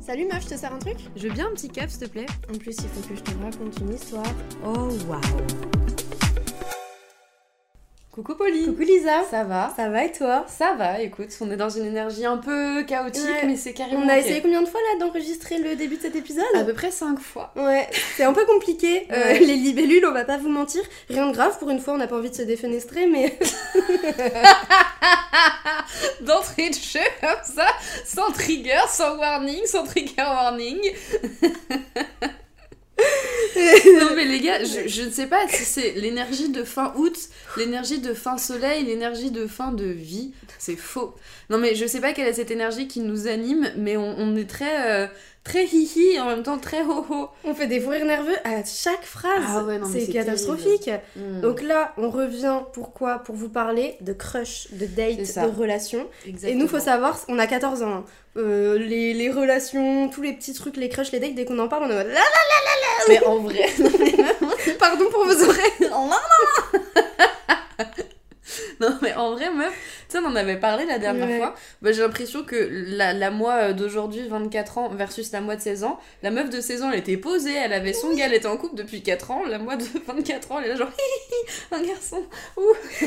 Salut meuf, je te sers un truc? Je veux bien un petit cap, s'il te plaît En plus, il faut que je te raconte une histoire. Oh, waouh Coucou Polly Coucou Lisa Ça va? Ça va et toi? Ça va, écoute, on est dans une énergie un peu chaotique, Ouais. mais c'est carrément On a essayé combien de fois là d'enregistrer le début de cet épisode? À peu près 5 fois. Ouais, c'est un peu compliqué. Euh, Ouais. les libellules, on va pas vous mentir. Rien de grave, pour une fois, on n'a pas envie de se défenestrer, mais. D'entrée de jeu, comme ça, sans trigger, sans warning, sans trigger warning. non mais les gars, je, je ne sais pas si c'est l'énergie de fin août, l'énergie de fin soleil, l'énergie de fin de vie. C'est faux. Non mais je sais pas quelle est cette énergie qui nous anime, mais on, on est très euh, très hihi et en même temps très ho ho. on fait des fous rires nerveux à chaque phrase. Ah ouais, non, c'est catastrophique. Donc là, on revient pourquoi? Pour vous parler de crush, de date, de relations. Et Exactement. nous, faut savoir, on a 14 ans. hein. Euh, les, les relations, tous les petits trucs, les crushs, les dates, dès qu'on en parle, on est en mode là, Mais en vrai, pardon pour vos oreilles. Non mais en vrai meuf, sais on en avait parlé la dernière Ouais. fois, bah, j'ai l'impression que la, la moi euh, d'aujourd'hui 24 ans versus la moi de 16 ans, la meuf de 16 ans elle était posée, elle avait son gars, elle était en couple depuis 4 ans, la moi de 24 ans elle est là genre un garçon.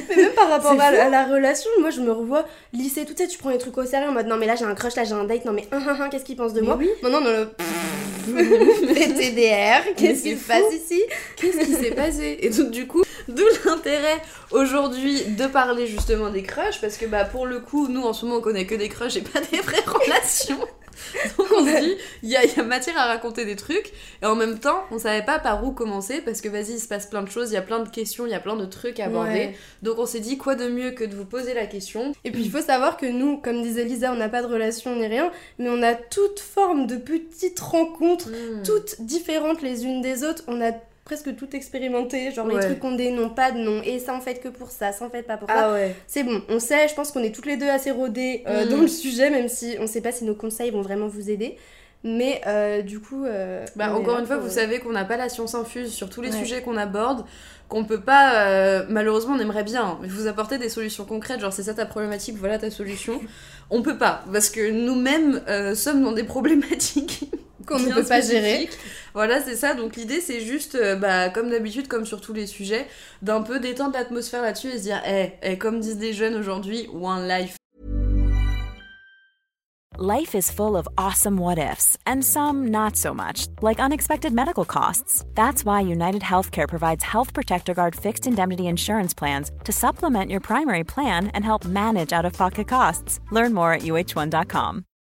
Mais même par rapport à, la relation, moi je me revois lycée, tout ça, tu prends les trucs au sérieux en mode non mais là j'ai un crush, là j'ai un date, non mais qu'est-ce qu'il pense de Mais moi? oui. Maintenant, non, le TDR, qu'est-ce qui se passe ici? Qu'est-ce qui s'est passé? Et donc du coup, d'où l'intérêt aujourd'hui de parler justement des crushs parce que bah pour le coup, nous en ce moment on connaît que des crushs et pas des vraies relations. Donc on se dit, il y, a- il y a matière à raconter des trucs et en même temps, on savait pas par où commencer parce que vas-y, il se passe plein de choses, il y a plein de questions, il y a plein de trucs à aborder. Ouais. Donc on s'est dit quoi de mieux que de vous poser la question? Et puis il faut savoir que nous, comme disait Lisa, on n'a pas de relation ni rien, mais on a toute forme de petites rencontres, Hmm. toutes différentes les unes des autres. On a presque tout expérimenté, genre les trucs des noms, pas de noms, et ça en fait que pour ça, ça en fait pas pour ça. Ah ouais. C'est bon, on sait, je pense qu'on est toutes les deux assez rodées euh, Mm. dans le sujet, même si on sait pas si nos conseils vont vraiment vous aider. Mais euh, du coup. euh, Bah, encore une fois, vous savez qu'on n'a pas la science infuse sur tous les Ouais. sujets qu'on aborde, qu'on peut pas, euh, malheureusement, on aimerait bien vous apporter des solutions concrètes, genre c'est ça ta problématique, voilà ta solution. On peut pas, parce que nous-mêmes sommes dans des problématiques qu'on ne peut pas gérer. Voilà, c'est ça. Donc l'idée, c'est juste, euh, bah, comme d'habitude, comme sur tous les sujets, d'un peu détendre l'atmosphère là-dessus et se dire, eh, eh, comme disent les jeunes aujourd'hui, one life. Life is full of awesome what ifs, and some not so much, like unexpected medical costs. That's why United Healthcare provides Health Protector Guard fixed indemnity insurance plans to supplement your primary plan and help manage out of pocket costs. Learn more at uh1.com.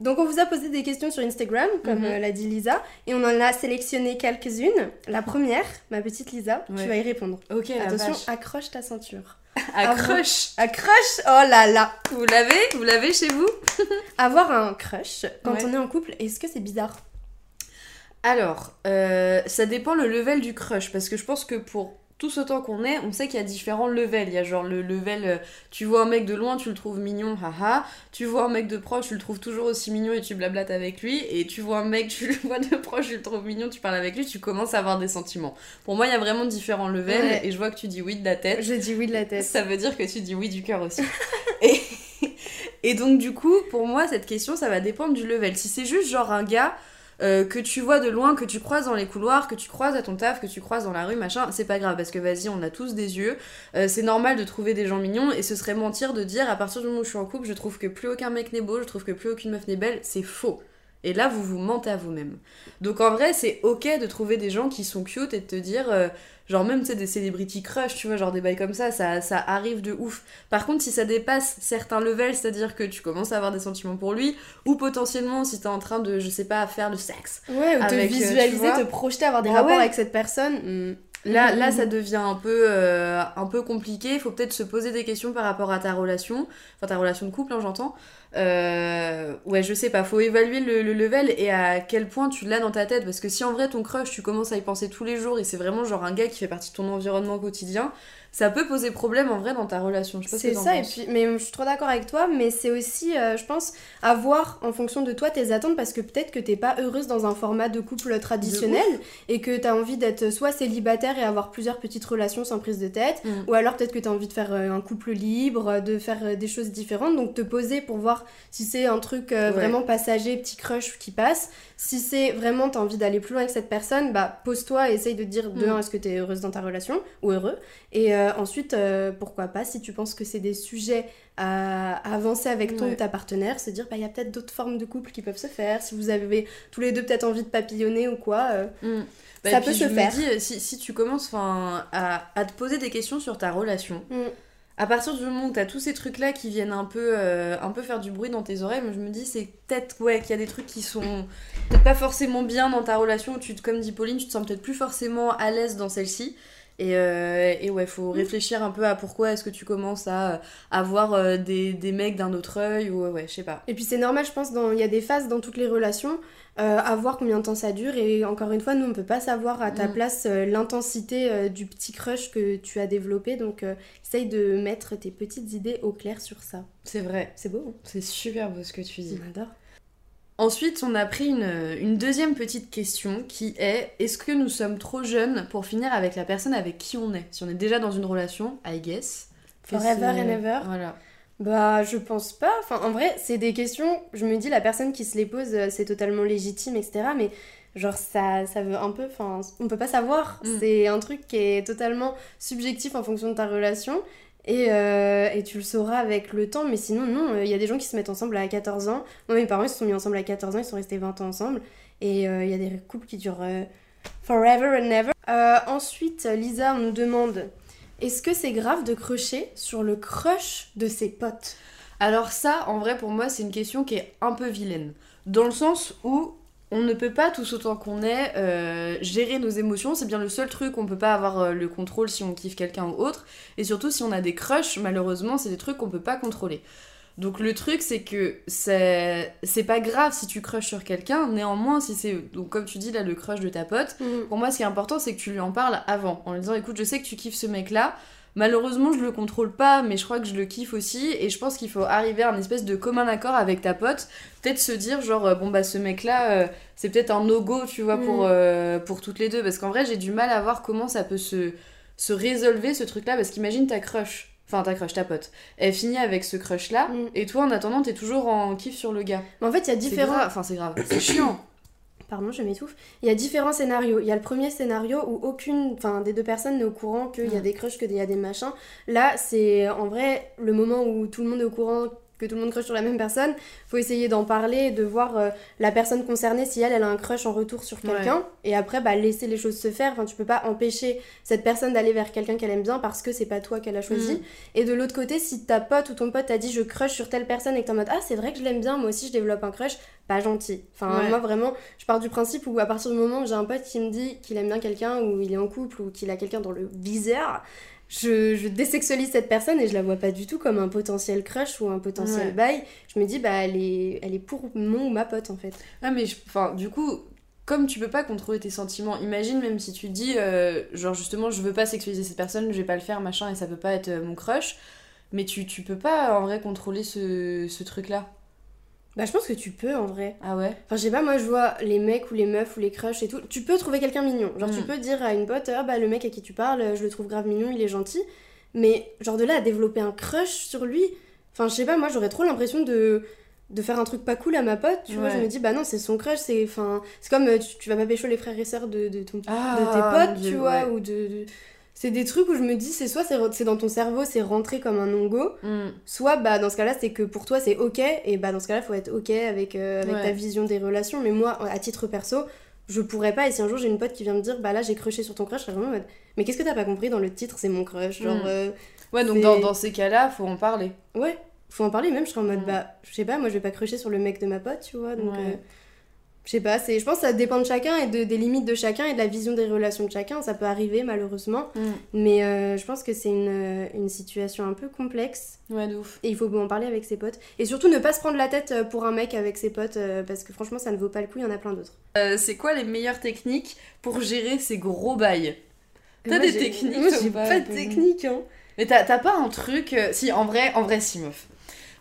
Donc on vous a posé des questions sur Instagram, comme Mhm. euh, l'a dit Lisa, et on en a sélectionné quelques-unes. La première, ma petite Lisa, Ouais. tu vas y répondre. Ok, Attention, accroche ta ceinture. Accroche. Crush Oh là là Vous l'avez Vous l'avez chez vous Avoir un crush quand Ouais. on est en couple, est-ce que c'est bizarre? Alors, euh, ça dépend le level du crush, parce que je pense que pour tous autant qu'on est, on sait qu'il y a différents levels. Il y a genre le level, euh, tu vois un mec de loin, tu le trouves mignon, haha. Tu vois un mec de proche, tu le trouves toujours aussi mignon et tu blablates avec lui. Et tu vois un mec, tu le vois de proche, tu le trouves mignon, tu parles avec lui, tu commences à avoir des sentiments. Pour moi, il y a vraiment différents levels, Ouais. et je vois que tu dis oui de la tête. Je dis oui de la tête. Ça veut dire que tu dis oui du cœur aussi. et, et donc, du coup, pour moi, cette question, ça va dépendre du level. Si c'est juste genre un gars euh, que tu vois de loin, que tu croises dans les couloirs, que tu croises à ton taf, que tu croises dans la rue, machin, c'est pas grave parce que vas-y, on a tous des yeux. Euh, c'est normal de trouver des gens mignons et ce serait mentir de dire à partir du moment où je suis en couple, je trouve que plus aucun mec n'est beau, je trouve que plus aucune meuf n'est belle. C'est faux. Et là, vous vous mentez à vous-même. Donc en vrai, c'est ok de trouver des gens qui sont cute et de te dire, euh, genre même, tu sais, des celebrity crush, tu vois, genre des bails comme ça, ça, ça arrive de ouf. Par contre, si ça dépasse certains levels, c'est-à-dire que tu commences à avoir des sentiments pour lui, ou potentiellement si t'es en train de, je sais pas, faire le sexe. Ouais, ou te euh, visualiser, vois. te projeter, avoir des Ah rapports ouais. avec cette personne. hmm. Là, là mhm. ça devient un peu, euh, un peu compliqué. Il faut peut-être se poser des questions par rapport à ta relation. Enfin, ta relation de couple, hein, j'entends. Euh, ouais, je sais pas. Faut évaluer le, le level et à quel point tu l'as dans ta tête. Parce que si en vrai, ton crush, tu commences à y penser tous les jours et c'est vraiment genre un gars qui fait partie de ton environnement quotidien, ça peut poser problème en vrai dans ta relation. Je sais pas ce que C'est ça, et puis, mais je suis trop d'accord avec toi, mais c'est aussi, euh, je pense, à voir en fonction de toi tes attentes, parce que peut-être que t'es pas heureuse dans un format de couple traditionnel, et que t'as envie d'être soit célibataire et avoir plusieurs petites relations sans prise de tête, Mm. ou alors peut-être que t'as envie de faire euh, un couple libre, euh, de faire des choses différentes, donc te poser pour voir si c'est un truc euh, Ouais. vraiment passager, petit crush qui passe. Si c'est vraiment t'as envie d'aller plus loin avec cette personne, bah pose-toi et essaye de dire de Mm. un, est-ce que t'es heureuse dans ta relation, ou heureux, et euh, ensuite, euh, pourquoi pas, si tu penses que c'est des sujets à, avancer avec ton Ouais. ou ta partenaire, se dire, bah, il y a peut-être d'autres formes de couple qui peuvent se faire. Si vous avez tous les deux peut-être envie de papillonner ou quoi. euh, Mm. Bah, Ça peut se je me faire. dis, euh, si, si tu commences à, à te poser des questions sur ta relation, mm. à partir du moment où t'as tous ces trucs là qui viennent un peu, euh, un peu faire du bruit dans tes oreilles, moi je me dis c'est peut-être ouais qu'il y a des trucs qui sont peut-être pas forcément bien dans ta relation. où Tu comme dit Pauline, tu te sens peut-être plus forcément à l'aise dans celle-ci. Et, euh, et ouais, faut réfléchir un peu à pourquoi est-ce que tu commences à, euh, à voir euh, des, des mecs d'un autre œil ou ouais, je sais pas. Et puis c'est normal, je pense, dans- il y a des phases dans toutes les relations, euh, à voir combien de temps ça dure. Et encore une fois, nous, on peut pas savoir à ta Mm. place euh, l'intensité euh, du petit crush que tu as développé. Donc, essaye de mettre tes petites idées au clair sur ça. C'est vrai, C'est beau, c'est super beau ce que tu dis. on adore. Ensuite, on a pris une, une deuxième petite question qui est est-ce que nous sommes trop jeunes pour finir avec la personne avec qui on est? Si on est déjà dans une relation, I guess. Forever and ever. Voilà. Bah, je pense pas. Enfin, en vrai, c'est des questions, je me dis, la personne qui se les pose, euh, c'est totalement légitime, etc. Mais genre, ça, ça veut un peu. Enfin, on peut pas savoir. Mm. C'est un truc qui est totalement subjectif en fonction de ta relation. Et, euh, et tu le sauras avec le temps. Mais sinon, non, il y a des gens qui se mettent ensemble à 14 ans. Moi, mes parents, ils se sont mis ensemble à 14 ans, ils sont restés 20 ans ensemble. Et euh, il y a des couples qui durent euh, forever and ever. Euh, ensuite, Lisa nous demande. Est-ce que c'est grave de crocher sur le crush de ses potes? Alors ça, en vrai, pour moi, c'est une question qui est un peu vilaine. Dans le sens où on ne peut pas, tous autant qu'on est, euh, gérer nos émotions. C'est bien le seul truc, on peut pas avoir euh, le contrôle si on kiffe quelqu'un ou autre. Et surtout, si on a des crushs, malheureusement, c'est des trucs qu'on peut pas contrôler. Donc le truc, c'est que c'est c'est pas grave si tu crushes sur quelqu'un. Néanmoins, si c'est, donc comme tu dis là, le crush de ta pote, pour moi, ce qui est important, c'est que tu lui en parles avant, en lui disant écoute, je sais que tu kiffes ce mec-là. Malheureusement, je le contrôle pas, mais je crois que je le kiffe aussi. Et je pense qu'il faut arriver à un espèce de commun accord avec ta pote. Peut-être se dire, genre, euh, bon, bah, ce mec-là, euh, c'est peut-être un no-go, tu vois, pour, Mm. euh, pour toutes les deux. Parce qu'en vrai, j'ai du mal à voir comment ça peut se, se résolver ce truc-là. Parce qu'imagine ta crush, enfin, ta crush, ta pote, elle finit avec ce crush-là. Mm. Et toi, en attendant, t'es toujours en kiff sur le gars. Mais en fait, il y a différents. enfin, c'est grave, c'est chiant. Pardon, je m'étouffe. Il y a différents scénarios. Il y a le premier scénario où aucune, enfin, des deux personnes n'est au courant qu'il y a Mm. des crushs, qu'il y a des machins. Là, c'est en vrai le moment où tout le monde est au courant que tout le monde crush sur la même personne. Faut essayer d'en parler, et de voir euh, la personne concernée si elle, elle a un crush en retour sur quelqu'un. Et après, bah, laisser les choses se faire. Enfin, tu peux pas empêcher cette personne d'aller vers quelqu'un qu'elle aime bien parce que c'est pas toi qu'elle a choisi. Mm. Et de l'autre côté, si ta pote ou ton pote t'a dit je crush sur telle personne et que t'es en mode ah c'est vrai que je l'aime bien, moi aussi je développe un crush, pas gentil. Enfin Ouais. moi vraiment, je pars du principe où à partir du moment où j'ai un pote qui me dit qu'il aime bien quelqu'un ou il est en couple ou qu'il a quelqu'un dans le viseur, je, je désexualise cette personne et je la vois pas du tout comme un potentiel crush ou un potentiel Ouais. bail. Je me dis bah elle est, elle est pour mon ou ma pote en fait. Ah mais je- du coup comme tu peux pas contrôler tes sentiments, imagine même si tu dis euh, genre justement je veux pas sexualiser cette personne, je vais pas le faire machin et ça peut pas être euh, mon crush, mais tu, tu peux pas en vrai contrôler ce, ce truc là. Bah je pense que tu peux en vrai. Ah ouais? Enfin, je sais pas, moi je vois les mecs ou les meufs ou les crushs et tout. Tu peux trouver quelqu'un mignon. Genre, tu Mm. peux dire à une pote, ah bah le mec à qui tu parles, je le trouve grave mignon, il est gentil. Mais, genre, de là à développer un crush sur lui, enfin, je sais pas, moi j'aurais trop l'impression de de faire un truc pas cool à ma pote, tu vois, je me dis bah non, c'est son crush, c'est enfin c'est comme euh, tu, tu vas pas pécho les frères et sœurs de, de, ton, Ah, de tes mon potes, Dieu, tu vois, ouais. ou de, de- c'est des trucs où je me dis c'est soit c'est dans ton cerveau, c'est rentré comme un no-go, Mm. soit bah dans ce cas-là c'est que pour toi c'est ok et bah dans ce cas-là faut être ok avec avec Ouais. ta vision des relations mais moi à titre perso je pourrais pas et si un jour j'ai une pote qui vient me dire bah là j'ai crushé sur ton crush je serais vraiment en mode mais qu'est-ce que t'as pas compris dans le titre c'est mon crush genre Mm. euh, Ouais, donc dans, dans ces cas-là, faut en parler. ouais faut en parler même je serais en mode Mm. bah je sais pas moi je vais pas crusher sur le mec de ma pote tu vois donc Ouais. euh, je sais pas c'est je pense que ça dépend de chacun et de, des limites de chacun et de la vision des relations de chacun ça peut arriver malheureusement Mm. mais euh, je pense que c'est une, une situation un peu complexe Ouais, de ouf. et il faut en parler avec ses potes. Et surtout ne pas se prendre la tête euh, pour un mec avec ses potes, euh, parce que franchement ça ne vaut pas le coup, il y en a plein d'autres. Euh, c'est quoi les meilleures techniques pour gérer ces gros bails? T'as Moi, des j'ai- techniques, Moi j'ai pas, pas de technique, hein. Mais t'as t'as pas un truc. Si, en vrai, en vrai, si, meuf.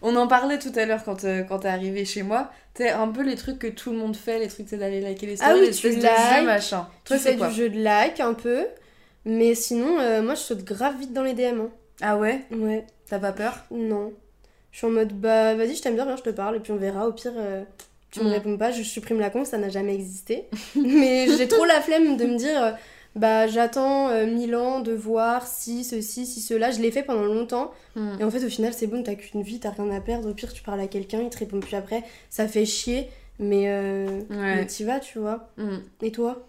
On en parlait tout à l'heure quand, euh, quand t'es arrivé chez moi. T'es un peu les trucs que tout le monde fait, les trucs c'est d'aller liker les stories, Ah oui, les tu de jeux, machin. Tu Toi, fais quoi du jeu de like un peu, mais sinon euh, moi je saute grave vite dans les DM. hein. Ah ouais Ouais, T'as pas peur non. Je suis en mode bah vas-y je t'aime bien, viens je te parle et puis on verra, au pire euh, tu me Mm. réponds pas, je supprime la compte, ça n'a jamais existé. mais j'ai trop la flemme de me dire... euh, bah j'attends euh, mille ans de voir si ceci, si cela, je l'ai fait pendant longtemps Hmm. Et en fait, au final, c'est bon, t'as qu'une vie, t'as rien à perdre. Au pire, tu parles à quelqu'un, il te répond plus après. Ça fait chier, mais, euh, Ouais. mais t'y vas, tu vois. Hmm. Et toi?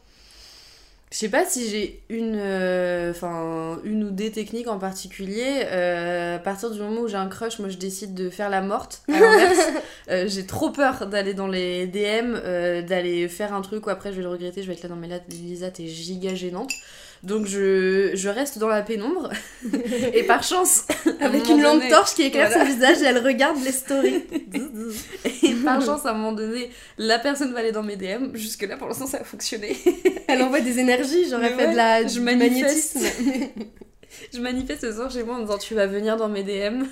Je sais pas si j'ai une, euh, enfin une ou des techniques en particulier. Euh, à partir du moment où j'ai un crush, moi je décide de faire la morte. À l'inverse, euh, j'ai trop peur d'aller dans les DM, euh, d'aller faire un truc où après je vais le regretter, je vais être là non mais là Lisa t'es giga gênante. Donc je, je reste dans la pénombre et par chance un Avec une lampe donné- torche qui éclaire voilà. son visage et elle regarde les stories. et par chance à un moment donné la personne va aller dans mes DM. Jusque là pour l'instant ça a fonctionné. elle envoie des énergies, Mais fait de la, je du magnétisme. Je manifeste ce soir chez moi en disant tu vas venir dans mes DM.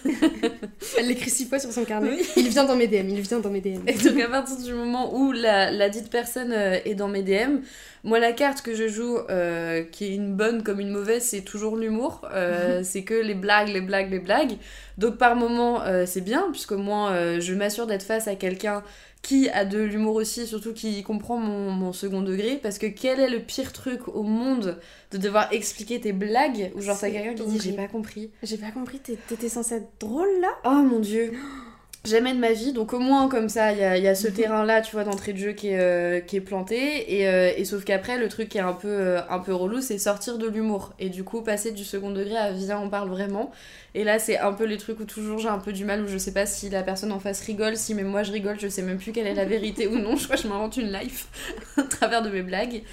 elle l'écrit six fois sur son carnet. Oui. Il vient dans mes DM, il vient dans mes DM. Et donc à partir du moment où la, la dite personne euh, est dans mes DM, moi la carte que je joue, euh, qui est une bonne comme une mauvaise, c'est toujours l'humour. Euh, c'est que les blagues, les blagues, les blagues. Donc par moment euh, c'est bien, puisque moi je m'assure d'être face à quelqu'un qui a de l'humour aussi, surtout qui comprend mon, mon second degré, parce que quel est le pire truc au monde de devoir expliquer tes blagues, ou genre t'as quelqu'un qui dit j'ai pas compris. J'ai pas compris, t'étais censée être drôle là? Oh mon dieu Jamais de ma vie, donc au moins comme ça, il y a, il y a ce terrain-là, tu vois, d'entrée de jeu qui est, euh, qui est planté, et, euh, et sauf qu'après, le truc qui est un peu, euh, un peu relou, c'est sortir de l'humour, et du coup passer du second degré à viens, on parle vraiment, et là c'est un peu les trucs où toujours j'ai un peu du mal, où je sais pas si la personne en face rigole, si même moi je rigole, je sais même plus quelle est la vérité ou non, je crois que je m'invente une life à travers de mes blagues.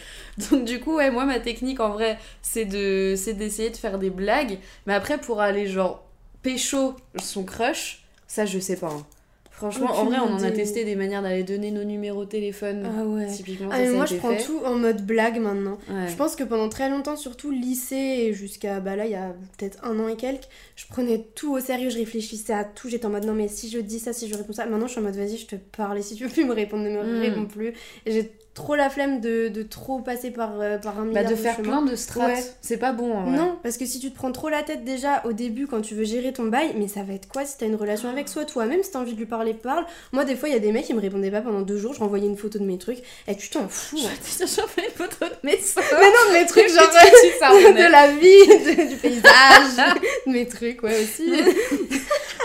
Donc du coup, ouais, moi ma technique en vrai, c'est de c'est d'essayer de faire des blagues, mais après pour aller genre pécho son crush, ça je sais pas. hein. Franchement, en vrai, on en a idée. testé des manières d'aller donner nos numéros de téléphone. Ah ouais. Typiquement, Ah ça, mais ça moi je prends fait. tout en mode blague maintenant. Ouais. Je pense que pendant très longtemps, surtout lycée et jusqu'à bah là il y a peut-être un an et quelques, je prenais tout au sérieux, je réfléchissais à tout, j'étais en mode non mais si je dis ça, si je réponds ça, maintenant je suis en mode vas-y je te parle et si tu veux plus me répondre, ne me Mm. réponds plus. Et j'ai trop la flemme de, de trop passer par, euh, par un Bah, de faire plein de strates, Ouais. c'est pas bon en vrai. Non, parce que si tu te prends trop la tête déjà au début quand tu veux gérer ton bail, mais ça va être quoi si t'as une relation avec soi toi-même, si t'as envie de lui parler, parle. Moi, des fois, il y a des mecs qui me répondaient pas pendant deux jours, je renvoyais une photo de mes trucs, et tu t'en fous. hein. J'ai fait une photo de mes seins. Mais non, de mes trucs, genre de la vie, de- du paysage, de mes trucs, ouais, aussi.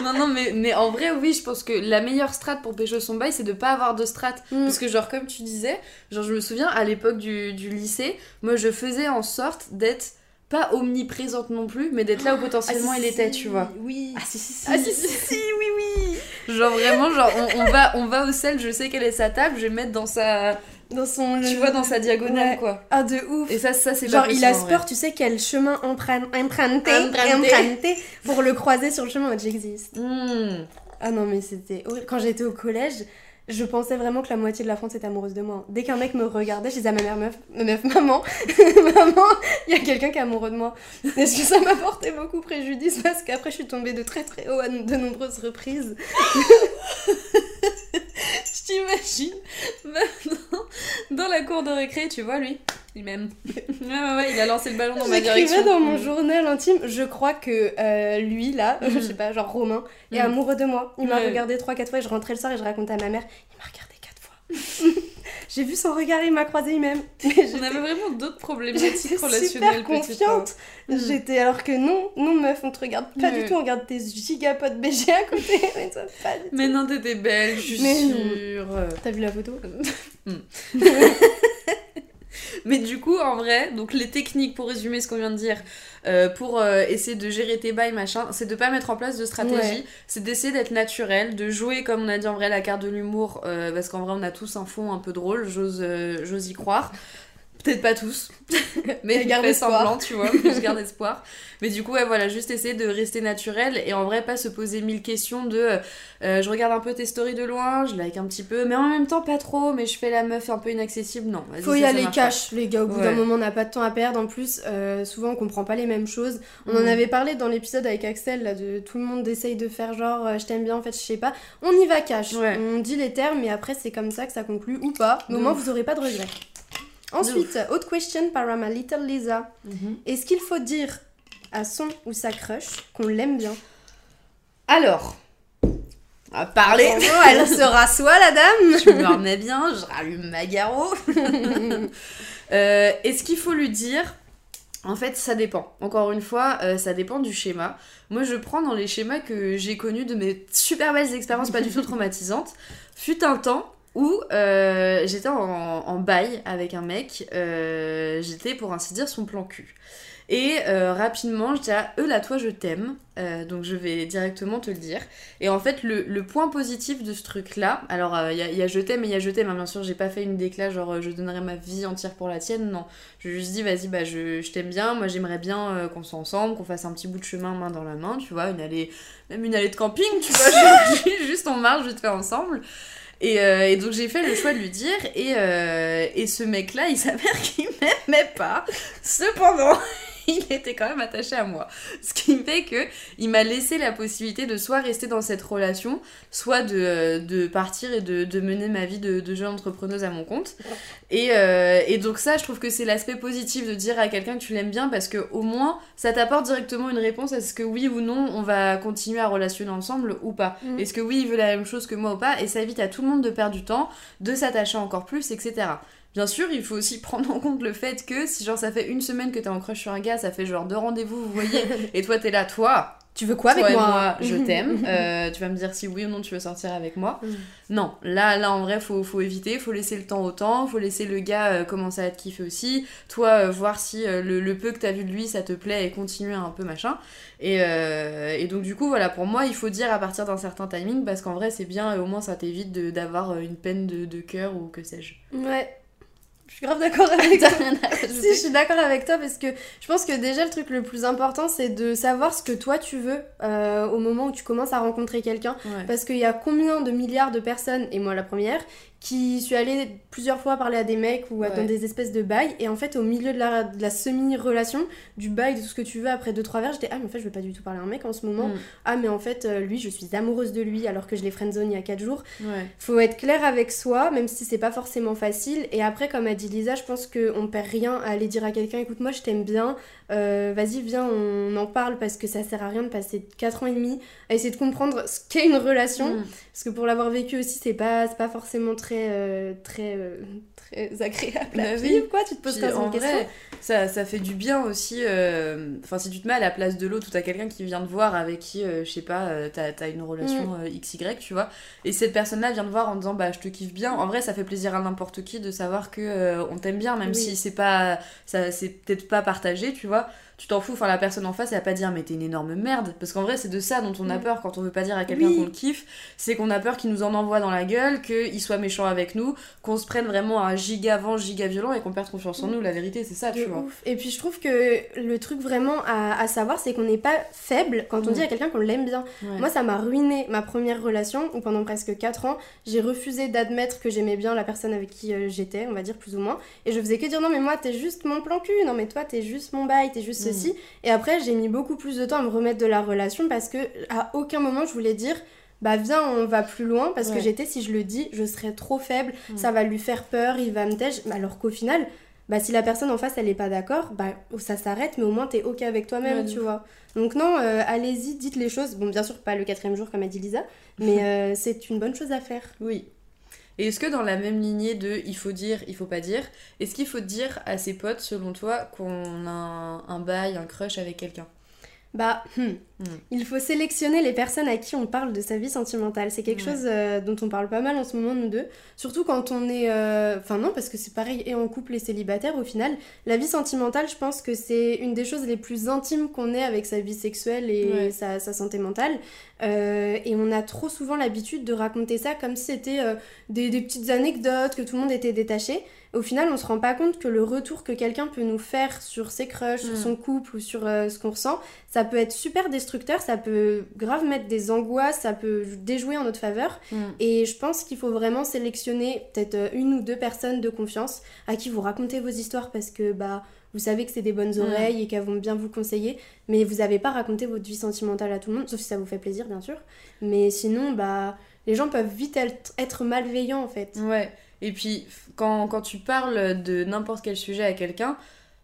Non, non, mais, mais en vrai, oui, je pense que la meilleure strat pour pécho son bail, c'est de pas avoir de strat. Mm. Parce que, genre, comme tu disais, genre, je me souviens, à l'époque du, du lycée, moi, je faisais en sorte d'être pas omniprésente non plus, mais d'être là où potentiellement Ah, il était, tu vois. Oui. Ah si si si. Ah si, si, si, oui, oui. Genre vraiment, genre on, on va, on va au sel, je sais quelle est sa table, je vais mettre dans sa, Dans son... tu vois, dans sa diagonale Ouais. quoi. Ah, de ouf. Et ça, ça c'est Genre, pas il a sport, tu sais quel chemin emprunt- emprunter pour le croiser sur le chemin, j'existe. Hmm. Ah non, mais c'était horrible. Quand j'étais au collège, je pensais vraiment que la moitié de la France était amoureuse de moi. Dès qu'un mec me regardait, je disais à ma mère, meuf, meuf maman, maman, il y a quelqu'un qui est amoureux de moi. Est-ce que ça m'a porté beaucoup préjudice parce qu'après je suis tombée de très très haut à de nombreuses reprises. Je t'imagine maintenant dans la cour de récré, tu vois lui. Il m'aime. ouais, ouais, ouais, il a lancé le ballon dans ma J'écrivais direction. dans mon Mm. journal intime, je crois que euh, lui, là, je Mhm. sais pas, genre Romain, est Mhm. amoureux de moi. Il m'a regardé 3-4 fois et je rentrais le soir et je racontais à ma mère, il m'a regardé 4 fois. J'ai vu son regard, il m'a croisé, il m'aime. Mais On j'étais- avait vraiment d'autres J'étais problématiques super relationnelles. petit confiante. Mhm. J'étais alors que non, non meuf, on te regarde pas du tout, on regarde tes gigapotes BG à côté. Mais ça, pas du tout. Mais non, t'étais belle, je suis Mais- sûre. T'as vu la photo? Mais du coup, en vrai, donc les techniques pour résumer ce qu'on vient de dire, euh, pour euh, essayer de gérer tes bails, machin, c'est de pas mettre en place de stratégie, Ouais. c'est d'essayer d'être naturel, de jouer, comme on a dit en vrai, la carte de l'humour, euh, parce qu'en vrai, on a tous un fond un peu drôle, j'ose j'ose y croire. Peut-être pas tous, mais garde espoir. semblant, tu vois, je garde espoir. Mais du coup, ouais, voilà, juste essayer de rester naturel et en vrai, pas se poser mille questions de euh, euh, je regarde un peu tes stories de loin, je like un petit peu, mais en même temps, pas trop, mais je fais la meuf un peu inaccessible. Non, Faut y aller cash, les gars. Au bout Ouais. d'un moment, on n'a pas de temps à perdre. En plus, euh, souvent, on comprend pas les mêmes choses. On en Mm. avait parlé dans l'épisode avec Axel, là, de tout le monde essaye de faire genre euh, je t'aime bien, en fait, je sais pas. On y va cash. Ouais. On dit les termes, mais après, c'est comme ça que ça conclut ou pas. Au moins, vous aurez pas de regrets. Ensuite, autre question par ma little Lisa. Mhm. Est-ce qu'il faut dire à son ou sa crush qu'on l'aime bien? Alors, va parler. Bonjour, elle se rassoit, la dame je me remets bien, je rallume ma garrot. Euh, Est-ce qu'il faut lui dire? En fait, ça dépend. Encore une fois, euh, ça dépend du schéma. Moi, je prends dans les schémas que j'ai connus de mes super belles expériences, pas du tout traumatisantes. Fut un temps où euh, j'étais en, bail avec un mec, euh, j'étais pour ainsi dire son plan cul. Et euh, rapidement, je dis à eux là, toi, je t'aime, donc je vais directement te le dire. Et en fait, le, point positif de ce truc-là, alors il y, a- je t'aime et il y a je t'aime, hein, bien sûr, j'ai pas fait une déclat genre je donnerai ma vie entière pour la tienne, non. Je juste dit, vas-y, bah je, je t'aime bien, moi j'aimerais bien qu'on soit ensemble, qu'on fasse un petit bout de chemin main dans la main, tu vois, une allée, même une allée de camping, tu vois, juste on marche vite fait ensemble. Et, euh, et donc j'ai fait le choix de lui dire, et, euh, et ce mec-là, il s'avère qu'il m'aimait pas. Cependant, il était quand même attaché à moi. Ce qui fait que il m'a laissé la possibilité de soit rester dans cette relation, soit de, euh, de partir et de, de mener ma vie de, de jeune entrepreneuse à mon compte. Et, euh, et donc ça, je trouve que c'est l'aspect positif de dire à quelqu'un que tu l'aimes bien parce que au moins, ça t'apporte directement une réponse à ce que oui ou non, on va continuer à relationner ensemble ou pas. Mm. Est-ce que oui, il veut la même chose que moi ou pas? Et ça évite à tout le monde de perdre du temps, de s'attacher encore plus, etc. Bien sûr, il faut aussi prendre en compte le fait que si genre ça fait une semaine que t'es en crush sur un gars, ça fait genre deux rendez-vous, vous voyez, et toi t'es là, toi, Tu veux quoi avec toi et moi, je t'aime, euh, tu vas me dire si oui ou non tu veux sortir avec moi. Non, là, là en vrai, faut, faut éviter, faut laisser le temps au temps, faut laisser le gars euh, commencer à te kiffer aussi, toi euh, voir si le, le peu que t'as vu de lui ça te plaît et continuer un peu machin. Et, et donc du coup, voilà, pour moi, il faut dire à partir d'un certain timing parce qu'en vrai, c'est bien et au moins ça t'évite d'avoir une peine de, de cœur ou que sais-je. Ouais. Je suis grave d'accord avec toi. Si, je suis d'accord avec toi parce que je pense que déjà le truc le plus important c'est de savoir ce que toi tu veux euh, au moment où tu commences à rencontrer quelqu'un. Ouais. Parce qu'il y a combien de milliards de personnes, et moi la première, qui suis allée plusieurs fois parler à des mecs ou à Ouais. dans des espèces de bails, et en fait au milieu de la, de la semi-relation, du bail, de tout ce que tu veux, après deux trois verres, j'étais ah mais en fait je veux pas du tout parler à un mec en ce moment, Mm. ah mais en fait euh, lui je suis amoureuse de lui alors que je l'ai friendzone il y a 4 jours. Ouais. Faut être clair avec soi, même si c'est pas forcément facile. Et après, comme a dit Lisa, je pense qu'on perd rien à aller dire à quelqu'un écoute, moi je t'aime bien, euh, vas-y, viens, on en parle parce que ça sert à rien de passer 4 ans et demi à essayer de comprendre ce qu'est une relation. Mm. Parce que pour l'avoir vécu aussi, c'est pas, c'est pas forcément très, euh, très, euh, très agréable à Bah oui. vivre, quoi. Tu te poses 15 en de questions. vrai, ça, ça fait du bien aussi. euh, Enfin, si tu te mets à la place de l'autre ou t'as quelqu'un qui vient te voir avec qui, je sais pas, t'as as une relation euh, XY, tu vois, et cette personne-là vient te voir en disant bah je te kiffe bien. En vrai, ça fait plaisir à n'importe qui de savoir que on t'aime bien, même Oui. si c'est pas, ça c'est peut-être pas partagé, tu vois. Tu t'en fous, enfin la personne en face elle va pas dire mais t'es une énorme merde parce qu'en vrai c'est de ça dont on a Mm. peur quand on veut pas dire à quelqu'un Oui. qu'on le kiffe, c'est qu'on a peur qu'il nous en envoie dans la gueule, qu'il soit méchant avec nous, qu'on se prenne vraiment un giga vent, giga violent et qu'on perde confiance en nous. La vérité, c'est ça, De tu vois. ouf. Et puis je trouve que le truc vraiment à, à savoir, c'est qu'on n'est pas faible quand on Mm. dit à quelqu'un qu'on l'aime bien. Ouais. Moi, ça m'a ruiné ma première relation où pendant presque 4 ans, j'ai refusé d'admettre que j'aimais bien la personne avec qui euh, j'étais, on va dire plus ou moins. Et je faisais que dire non, mais moi, t'es juste mon plan cul, non, mais toi, t'es juste mon bail, t'es juste Mm. Ceci. Et après, j'ai mis beaucoup plus de temps à me remettre de la relation parce que à aucun moment je voulais dire. Bah viens, on va plus loin parce que j'étais, si je le dis, je serais trop faible, Mm. ça va lui faire peur, il va me tèche. Alors qu'au final, bah si la personne en face elle est pas d'accord, bah ça s'arrête, mais au moins t'es ok avec toi-même, tu vois. Donc non, euh, allez-y, dites les choses. Bon, bien sûr pas le quatrième jour comme a dit Lisa, mais euh, c'est une bonne chose à faire. Oui. Et est-ce que dans la même lignée de il faut dire, il faut pas dire, est-ce qu'il faut dire à ses potes, selon toi, qu'on a un, un bail, un crush avec quelqu'un? Bah, hmm. Hmm. il faut sélectionner les personnes à qui on parle de sa vie sentimentale. C'est quelque Ouais. chose euh, dont on parle pas mal en ce moment, nous deux. Surtout quand on est... euh, Enfin non, parce que c'est pareil, et en couple et célibataire, au final. La vie sentimentale, je pense que c'est une des choses les plus intimes qu'on ait avec sa vie sexuelle et Ouais. sa, sa santé mentale. Euh, et on a trop souvent l'habitude de raconter ça comme si c'était des, des petites anecdotes, que tout le monde était détaché. Au final, on se rend pas compte que le retour que quelqu'un peut nous faire sur ses crushs, sur Mm. son couple ou sur euh, ce qu'on ressent, ça peut être super destructeur, ça peut grave mettre des angoisses, ça peut déjouer en notre faveur. Et je pense qu'il faut vraiment sélectionner peut-être euh, une ou deux personnes de confiance à qui vous racontez vos histoires parce que bah vous savez que c'est des bonnes Mm. oreilles et qu'elles vont bien vous conseiller, mais vous n'avez pas raconté votre vie sentimentale à tout le monde, sauf si ça vous fait plaisir bien sûr. Mais sinon, bah les gens peuvent vite être, être malveillants en fait. Ouais. Et puis, quand, quand tu parles de n'importe quel sujet à quelqu'un,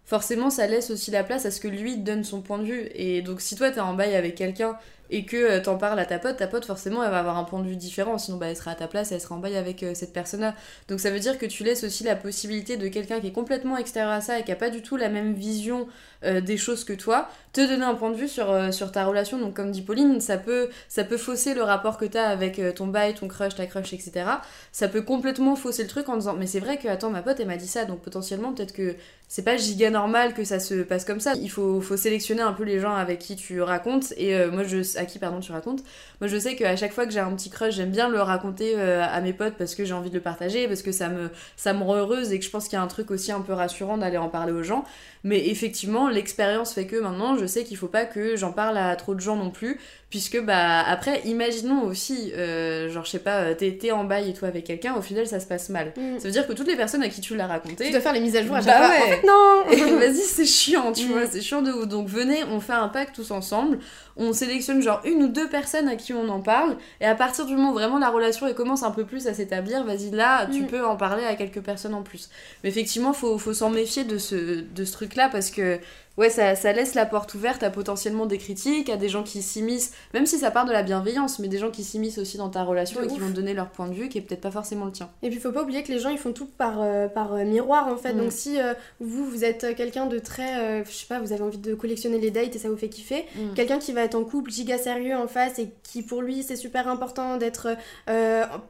forcément, ça laisse aussi la place à ce que lui donne son point de vue. Et donc, si toi, t'es en bail avec quelqu'un et que euh, t'en parles à ta pote, ta pote, forcément, elle va avoir un point de vue différent. Sinon, bah, elle sera à ta place, elle sera en bail avec euh, cette personne-là. Donc, ça veut dire que tu laisses aussi la possibilité de quelqu'un qui est complètement extérieur à ça et qui a pas du tout la même vision euh, des choses que toi, te donner un point de vue sur, sur ta relation. Donc, comme dit Pauline, ça peut, ça peut fausser le rapport que t'as avec ton bail, ton crush, ta crush, etc ça peut complètement fausser le truc en disant mais c'est vrai que attends ma pote elle m'a dit ça donc potentiellement peut-être que c'est pas giga normal que ça se passe comme ça il faut, faut sélectionner un peu les gens avec qui tu racontes et moi je à qui pardon tu racontes. Moi je sais qu'à chaque fois que j'ai un petit crush j'aime bien le raconter euh, à mes potes parce que j'ai envie de le partager parce que ça me ça me rend heureuse et que je pense qu'il y a un truc aussi un peu rassurant d'aller en parler aux gens mais effectivement l'expérience fait que maintenant je sais qu'il faut pas que j'en parle à trop de gens non plus puisque bah après imaginons aussi euh, genre je sais pas euh, t'es en bail et tout avec quelqu'un au final ça se passe mal Mm. ça veut dire que toutes les personnes à qui tu l'as raconté Tu dois faire les mises à jour à Bah chaque fois. ouais. En fait, non et vas-y c'est chiant tu Mm. vois c'est chiant de ouf donc venez on fait un pack tous ensemble on sélectionne genre une ou deux personnes à qui on en parle et à partir du moment où vraiment la relation elle commence un peu plus à s'établir vas-y là tu Mm. peux en parler à quelques personnes en plus mais effectivement faut, faut s'en méfier de ce, de ce truc là parce que ouais ça, ça laisse la porte ouverte à potentiellement des critiques à des gens qui s'immiscent même si ça part de la bienveillance mais des gens qui s'immiscent aussi dans ta relation De et qui vont te donner leur point de vue qui est peut-être pas forcément le tien Et puis faut pas oublier que les gens ils font tout par, euh, par euh, miroir en fait. Mm. Donc si euh, vous vous êtes quelqu'un de très, je sais pas, vous avez envie de collectionner les dates et ça vous fait kiffer, Mm. quelqu'un qui va être en couple giga sérieux en face et qui pour lui c'est super important d'être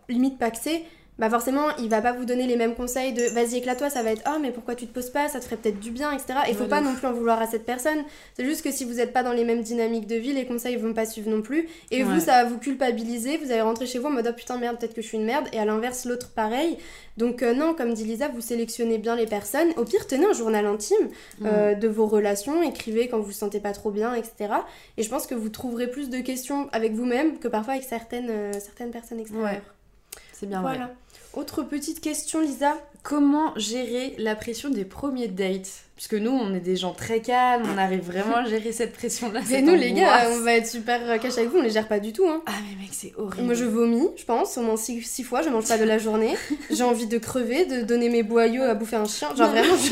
limite paxé. Bah forcément, il va pas vous donner les mêmes conseils de vas-y éclate-toi, ça va être oh mais pourquoi tu te poses pas, ça te ferait peut-être du bien, etc. Et faut Ouais, pas de non plus en vouloir à cette personne. C'est juste que si vous êtes pas dans les mêmes dynamiques de vie, les conseils vont pas suivre non plus. Et Ouais. vous, ça va vous culpabiliser, vous allez rentrer chez vous en mode oh putain merde, peut-être que je suis une merde. Et à l'inverse, l'autre pareil. Donc euh, non, comme dit Lisa, vous sélectionnez bien les personnes. Au pire, tenez un journal intime euh, de vos relations, écrivez quand vous vous sentez pas trop bien, etc. Et je pense que vous trouverez plus de questions avec vous-même que parfois avec certaines, euh, certaines personnes extérieures. Ouais, c'est bien vrai Voilà. Autre petite question, Lisa. Comment gérer la pression des premiers dates? Puisque nous, on est des gens très calmes, on arrive vraiment à gérer cette pression-là. Cette nous, les gars, on va être super euh, cash avec vous, on les gère pas du tout. Hein. Ah, mais mec, c'est horrible. Moi, je vomis, je pense, au moins 6 fois, je mange pas de la journée. J'ai envie de crever, de donner mes boyaux à bouffer un chien. Genre vraiment, je,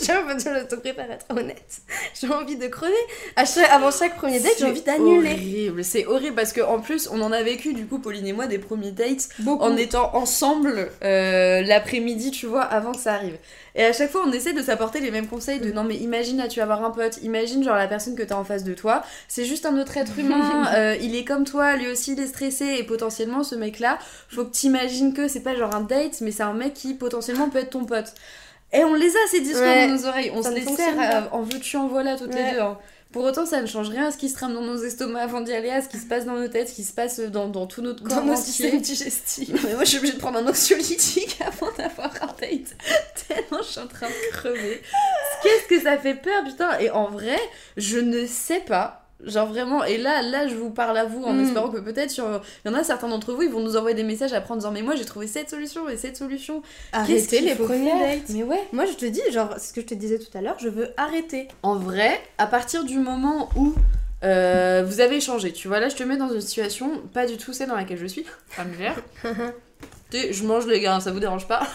je, te prépare à être honnête. J'ai envie de crever. À chaque- avant chaque premier date, j'ai C'est envie d'annuler. horrible, c'est horrible parce qu'en plus, on en a vécu, du coup, Pauline et moi, des premiers dates Beaucoup. en étant ensemble euh, l'après-midi, tu vois, avant que ça arrive. Et à chaque fois, on essaie de s'apporter les mêmes conseils de non, mais imagine là, tu vas avoir un pote, imagine genre la personne que t'as en face de toi, c'est juste un autre être humain, euh, il est comme toi, lui aussi il est stressé, et potentiellement ce mec-là, faut que t'imagines que c'est pas genre un date, mais c'est un mec qui potentiellement peut être ton pote. Et on les a ces discours Ouais, dans nos oreilles, on ça se les sert euh, en veux-tu en voilà toutes Ouais. les deux. hein. Pour autant, ça ne change rien à ce qui se trame dans nos estomacs avant d'y aller, à ce qui se passe dans nos têtes, ce qui se passe dans, dans tout notre corps Dans nos systèmes digestifs. Mais moi, je suis obligée de prendre un anxiolytique avant d'avoir un date. Tellement je suis en train de crever. Qu'est-ce que ça fait peur, putain. Et en vrai, je ne sais pas. Genre vraiment, et là, là, je vous parle à vous en Mm. espérant que peut-être sur- il y en a certains d'entre vous, ils vont nous envoyer des messages après en disant mais moi j'ai trouvé cette solution et cette solution. Qu'est-ce Arrêtez les premiers dates. Mais ouais. Moi, je te dis, genre, ce que je te disais tout à l'heure, je veux arrêter. En vrai, à partir du moment où euh, vous avez échangé, tu vois, là je te mets dans une situation pas du tout celle dans laquelle je suis, familière. Tu sais, je mange les gars, ça vous dérange pas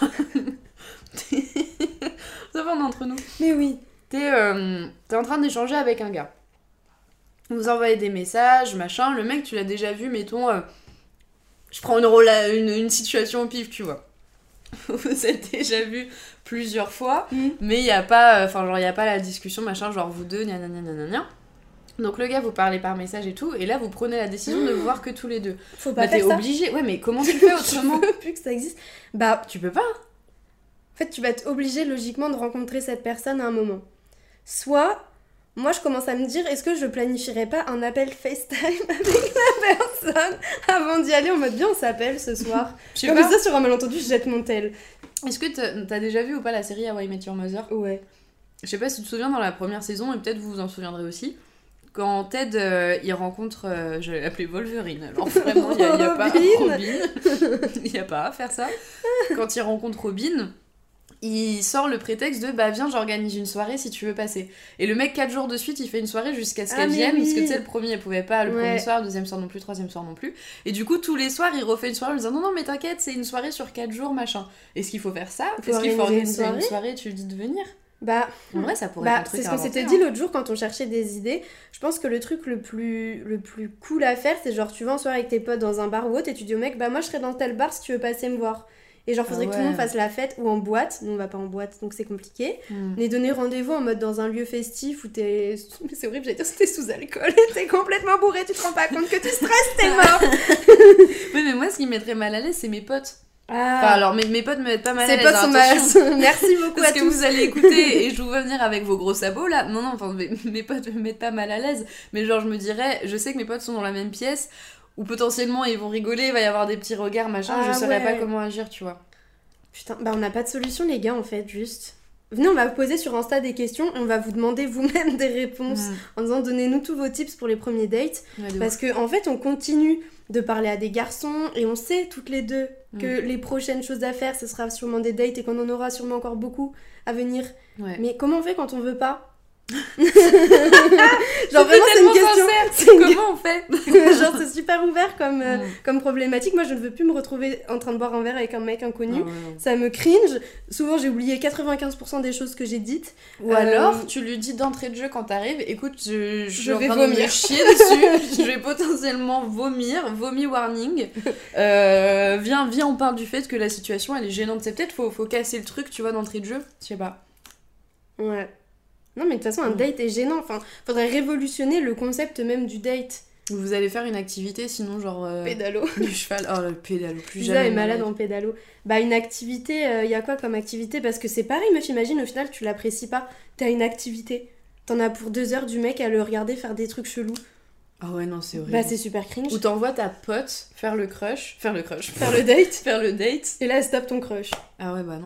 Ça va vrai, on est entre nous. Mais oui. T'es euh, t'es en train d'échanger avec un gars. Vous envoyez des messages, machin. Le mec, tu l'as déjà vu, mettons. euh, je prends une, rela- une, une situation au pif, tu vois. Vous êtes déjà vu plusieurs fois, Mhm. mais il n'y a pas. Enfin, genre, il a pas la discussion, machin, genre vous deux, gna. Donc le gars, vous parlez par message et tout, et là, vous prenez la décision de voir que tous les deux. Faut pas Bah, t'es obligé. Ouais, mais comment tu fais autrement plus que ça existe. Bah, Tu peux pas. En fait, tu vas être obligé logiquement de rencontrer cette personne à un moment. Soit, moi je commence à me dire, est-ce que je planifierais pas un appel FaceTime avec la personne avant d'y aller en mode bien on s'appelle ce soir. Je Comme pas. ça sur un malentendu, je jette mon tel. Est-ce que t'as déjà vu ou pas la série How I Met Your Mother? Ouais. Je sais pas si tu te souviens dans la première saison, et peut-être vous vous en souviendrez aussi, quand Ted euh, il rencontre, euh, je vais l'appeler Wolverine, alors vraiment il n'y a, y a pas Robin. Robin, il n'y a pas à faire ça. Quand il rencontre Robin, il sort le prétexte de bah viens j'organise une soirée si tu veux passer. Et le mec 4 jours de suite il fait une soirée jusqu'à ce Ah, qu'elle vienne, parce que tu sais le premier elle pouvait pas, le Ouais. premier soir, le deuxième soir non plus, le troisième soir non plus. Et du coup tous les soirs il refait une soirée en disant non non mais t'inquiète c'est une soirée sur 4 jours machin. Est-ce qu'il faut faire ça? Est-ce qu'il faut organiser une soirée, tu lui dis de venir Bah, En vrai ça pourrait bah c'est ce qu'on s'était dit hein. l'autre jour quand on cherchait des idées. Je pense que le truc le plus, le plus cool à faire, c'est genre tu vas en soirée avec tes potes dans un bar ou autre et tu dis au mec, bah moi je serai dans tel bar si tu veux passer me voir. Et genre faudrait Ah que tout le monde fasse la fête ou en boîte. Nous on va pas en boîte donc c'est compliqué. Hmm. Mais donner rendez-vous en mode dans un lieu festif où t'es. C'est horrible, j'allais dire t'es sous alcool et t'es complètement bourré, tu te rends pas compte que tu stresses, t'es mort Oui, mais moi, ce qui me mettrait mal à l'aise, c'est mes potes. Ah, Enfin, alors, mes, mes potes me mettent pas mal à Ces l'aise. potes hein, sont mal. Merci beaucoup Parce à que tous. vous allez écouter et je vous vois venir avec vos gros sabots là. Non, non, enfin, mes, mes potes me mettent pas mal à l'aise. Mais genre, je me dirais, je sais que mes potes sont dans la même pièce où potentiellement ils vont rigoler, il va y avoir des petits regards, machin. Ah je saurais ouais. pas comment agir, tu vois. Putain, bah on n'a pas de solution les gars en fait, juste. Venez, on va vous poser sur Insta des questions, on va vous demander vous-même des réponses Mm. en disant donnez-nous tous vos tips pour les premiers dates. Ouais, Parce que en fait, on continue de parler à des garçons et on sait toutes les deux que les prochaines choses à faire, ce sera sûrement des dates et qu'on en aura sûrement encore beaucoup à venir. Ouais. Mais comment on fait quand on veut pas Genre vraiment c'est une tellement question. sincère. une- Comment on fait Genre c'est super ouvert comme, euh, Mm. comme problématique. Moi je ne veux plus me retrouver en train de boire un verre avec un mec inconnu. Ah ouais. Ça me cringe. Souvent j'ai oublié 95% des choses que j'ai dites. Ou Euh, alors, tu lui dis d'entrée de jeu quand t'arrives, écoute, je, je, Je suis en vais train de me chier dessus, je vais potentiellement vomir, vomi warning. Euh, viens, viens, on parle du fait que la situation elle est gênante. C'est peut-être faut, faut casser le truc, tu vois, d'entrée de jeu. Je sais pas. Ouais. Non mais de toute façon un Mm. date est gênant. Enfin, faudrait révolutionner le concept même du date. Vous allez faire une activité, sinon genre euh, Pédalo. du cheval. Oh le pédalo, plus Lisa jamais. est de ma malade en pédalo. Bah une activité, il y a quoi comme activité? Parce que c'est pareil, meuf, imagine au final tu l'apprécies pas. T'as une activité. T'en as pour deux heures du mec à le regarder faire des trucs chelous. Ah ouais non c'est horrible. Bah c'est super cringe. Ou t'envoies ta pote faire le crush, faire le crush, Faire le date. faire le date. Et là, stop ton crush. Ah ouais bah non.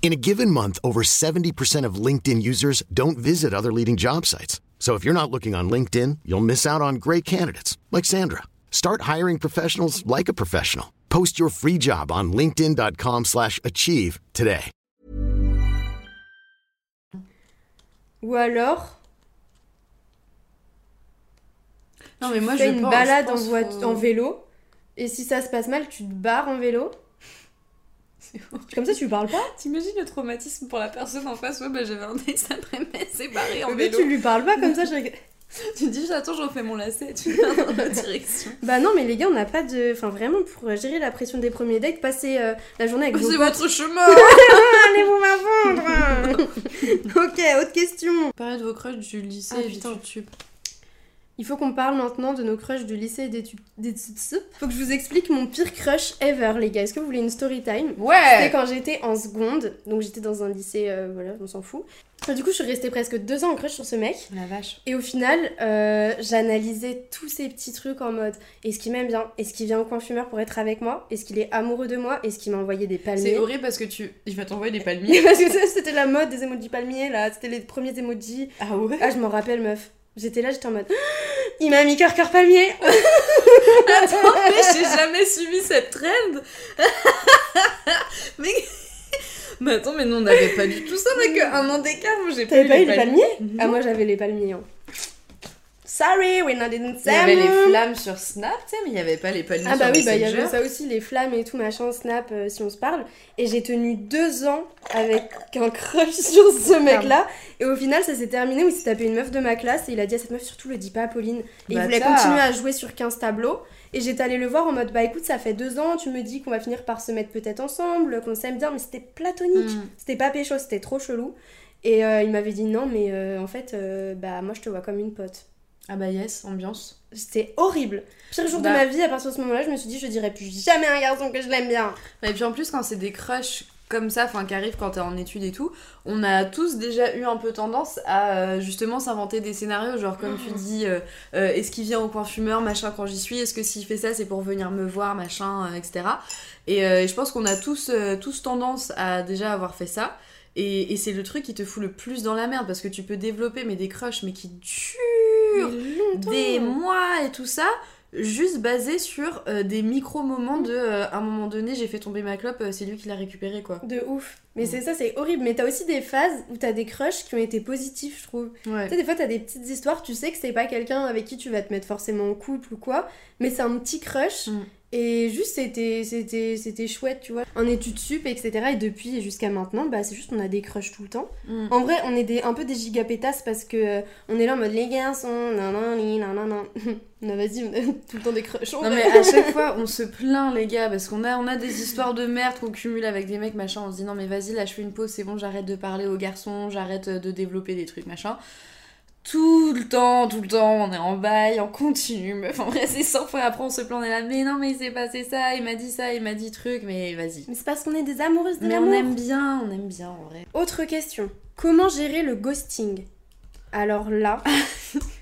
In a given month, over 70% of LinkedIn users don't visit other leading job sites. So if you're not looking on LinkedIn, you'll miss out on great candidates like Sandra. Start hiring professionals like a professional. Post your free job on linkedin.com/achieve slash achieve today. Ou alors, Non mais tu moi fais je une pense- balade je en, pense voit- faut- en vélo. Et si ça se passe mal, tu te barres en vélo. Comme ça, tu parles pas. T'imagines le traumatisme pour la personne en face Ouais, bah j'avais un après-midi, c'est barré en Mais vélo. tu lui parles pas comme ça. je rigole. Tu te dis, attends, je refais mon lacet, tu viens dans l'autre direction. Bah non, mais les gars, on n'a pas de. Enfin, vraiment, pour gérer la pression des premiers dates, passer euh, la journée avec vos C'est potes. votre chemin Allez-vous m'avendre Ok, autre question. Parlez de vos crushs du lycée Ah, et putain. du tube. Il faut qu'on parle maintenant de nos crushs du lycée et des tu- des tsuts. Faut que je vous explique mon pire crush ever, les gars. Est-ce que vous voulez une story time? C'était Ouais quand j'étais en seconde, donc j'étais dans un lycée, euh, voilà, on s'en fout. Et du coup, je suis restée presque deux ans en crush sur ce mec. La vache. Et au final, euh, j'analysais tous ces petits trucs en mode est-ce qu'il m'aime bien? Est-ce qu'il vient au coin fumeur pour être avec moi? Est-ce qu'il est amoureux de moi? Est-ce qu'il m'a envoyé des palmiers? C'est horrible parce que tu. Il va t'envoyer des palmiers. Parce que c'était la mode des emojis palmiers là, c'était les premiers emojis. ah ouais? Ah, je m'en rappelle, meuf. J'étais là, j'étais en mode il m'a mis cœur cœur palmier Attends, mais j'ai jamais suivi cette trend. mais... mais attends, mais non, on n'avait pas du tout ça, on a que un an d'écart. Moi, j'ai pas eu pas les palmiers. Ah, moi j'avais les palmiers. hein. Sorry, we not in Il y avait les flammes sur Snap, tu sais, mais il n'y avait pas les palmiers Ah bah sur oui, bah il y avait ça aussi, les flammes et tout, machin, snap, euh, si on se parle. Et j'ai tenu deux ans avec un crush sur ce mec-là. Et au final, ça s'est terminé où il s'est tapé une meuf de ma classe et il a dit à cette meuf, surtout le dis pas à Pauline. Et il voulait continuer à jouer sur 15 tableaux. Et j'étais allée le voir en mode, bah écoute, ça fait deux ans, tu me dis qu'on va finir par se mettre peut-être ensemble, qu'on s'aime bien, mais c'était platonique. Mm. C'était pas pécho, c'était trop chelou. Et euh, il m'avait dit non, mais euh, en fait, euh, bah moi je te vois comme une pote. Ah bah yes, ambiance. C'était horrible. Pire jour Bah. de ma vie, à partir de ce moment-là, je me suis dit, je dirais plus jamais à un garçon que je l'aime bien. Et puis en plus, quand c'est des crushs comme ça, enfin qui arrivent quand t'es en études et tout, on a tous déjà eu un peu tendance à euh, justement s'inventer des scénarios, genre comme tu dis, euh, euh, est-ce qu'il vient au coin fumeur, machin, quand j'y suis, est-ce que s'il fait ça, c'est pour venir me voir, machin, euh, etc. Et, et je pense qu'on a tous, tous tendance à déjà avoir fait ça. Et, et c'est le truc qui te fout le plus dans la merde parce que tu peux développer mais des crushs mais qui durent. Des mois et tout ça, juste basé sur euh, des micro-moments de euh, à un moment donné, j'ai fait tomber ma clope, euh, c'est lui qui l'a récupéré quoi. De ouf. Mais c'est ça, c'est horrible. Mais t'as aussi des phases où t'as des crushs qui ont été positifs, je trouve. Tu Ouais. sais, des fois, t'as des petites histoires, tu sais que c'est pas quelqu'un avec qui tu vas te mettre forcément en couple ou quoi, mais c'est un petit crush. Mm. Et juste, c'était, c'était, c'était chouette, tu vois. En études sup, etc. Et depuis jusqu'à maintenant, bah, c'est juste qu'on a des crushs tout le temps. Mm. En vrai, on est des, un peu des gigapétasses parce que euh, on est là en mode les garçons, nan nan nan nan nan nan. Non, vas-y, on a tout le temps des crushs. Non mais à chaque fois on se plaint les gars parce qu'on a, on a des histoires de merde qu'on cumule avec des mecs machin on se dit non mais vas-y là je fais une pause c'est bon j'arrête de parler aux garçons j'arrête de développer des trucs machin tout le temps tout le temps on est en bail on continue. Meuf en vrai c'est 100 fois après on se plaint on est là mais non mais il s'est passé ça il m'a dit ça il m'a dit truc mais vas-y. Mais c'est parce qu'on est des amoureuses de mais on aime bien on aime bien en vrai. Autre question. Comment gérer le ghosting? Alors là,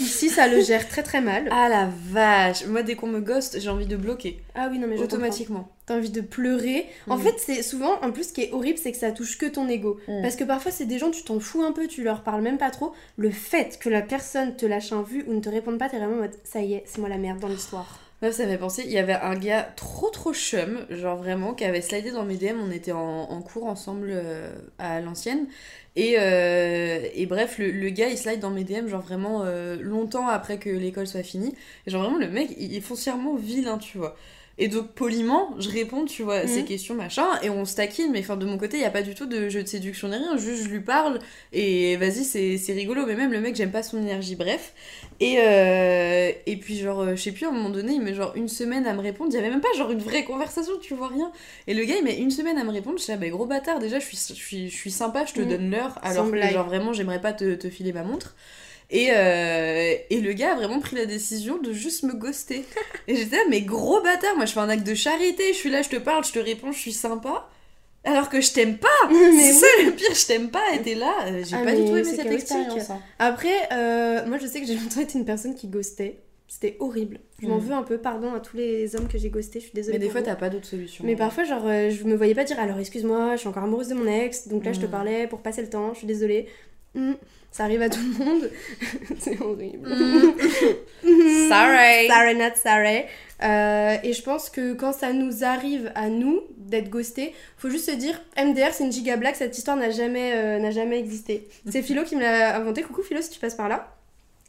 ici ça le gère très très mal. ah la vache moi dès qu'on me ghost j'ai envie de bloquer Ah oui, non mais je automatiquement T'as envie de pleurer. En Mm. fait, c'est souvent, en plus, ce qui est horrible, c'est que ça touche que ton ego. Mm. Parce que parfois, c'est des gens, tu t'en fous un peu, tu leur parles même pas trop. Le fait que la personne te lâche un vu ou ne te réponde pas, t'es vraiment en mode ça y est, c'est moi la merde dans l'histoire. Meuf, ça m'a pensé, il y avait un gars trop trop chum, genre vraiment, qui avait slidé dans mes DM, on était en, en cours ensemble euh, à l'ancienne. Et, euh, et bref, le, le gars il slide dans mes DM, genre vraiment euh, longtemps après que l'école soit finie. Et genre vraiment, le mec il est foncièrement vilain, tu vois. Et donc poliment, je réponds, tu vois, à ses Mhm. questions, machin, et on se taquine, mais enfin de mon côté, il n'y a pas du tout de jeu de séduction ni rien, juste je lui parle, et vas-y, c'est rigolo, mais même le mec, j'aime pas son énergie, bref. Et, euh, et puis genre, euh, je sais plus, à un moment donné, il met genre une semaine à me répondre, il y avait même pas genre une vraie conversation, tu vois rien. Et le gars, il met une semaine à me répondre, je suis là, bah gros bâtard, déjà, je suis, je suis, je suis sympa, je te Mhm. donne l'heure, alors Sans que blague. genre vraiment, j'aimerais pas te, te filer ma montre. Et, euh, et le gars a vraiment pris la décision de juste me ghoster. Et j'étais là, mais gros bâtard, moi je fais un acte de charité, je suis là, je te parle, je te réponds, je suis sympa. Alors que je t'aime pas Mais C'est ça le pire, je t'aime pas, et t'es là, euh, j'ai Ah, pas du tout aimé cette expérience. hein. Après, euh, moi je sais que j'ai longtemps été une personne qui ghostait. C'était horrible. Je m'en Mm. veux un peu, pardon à tous les hommes que j'ai ghostés, je suis désolée. Mais des fois t'as pas d'autre solution. Mais parfois, genre, je me voyais pas dire alors excuse-moi, je suis encore amoureuse de mon ex, donc là je te Mm. parlais pour passer le temps, je suis désolée. Mm, ça arrive à tout le monde. c'est horrible. Sorry. Sorry, not sorry. Euh, et je pense que quand ça nous arrive à nous d'être ghostés, faut juste se dire MDR c'est une giga blague, cette histoire n'a jamais, euh, n'a jamais existé. C'est Philo qui me l'a inventé. Coucou Philo si tu passes par là.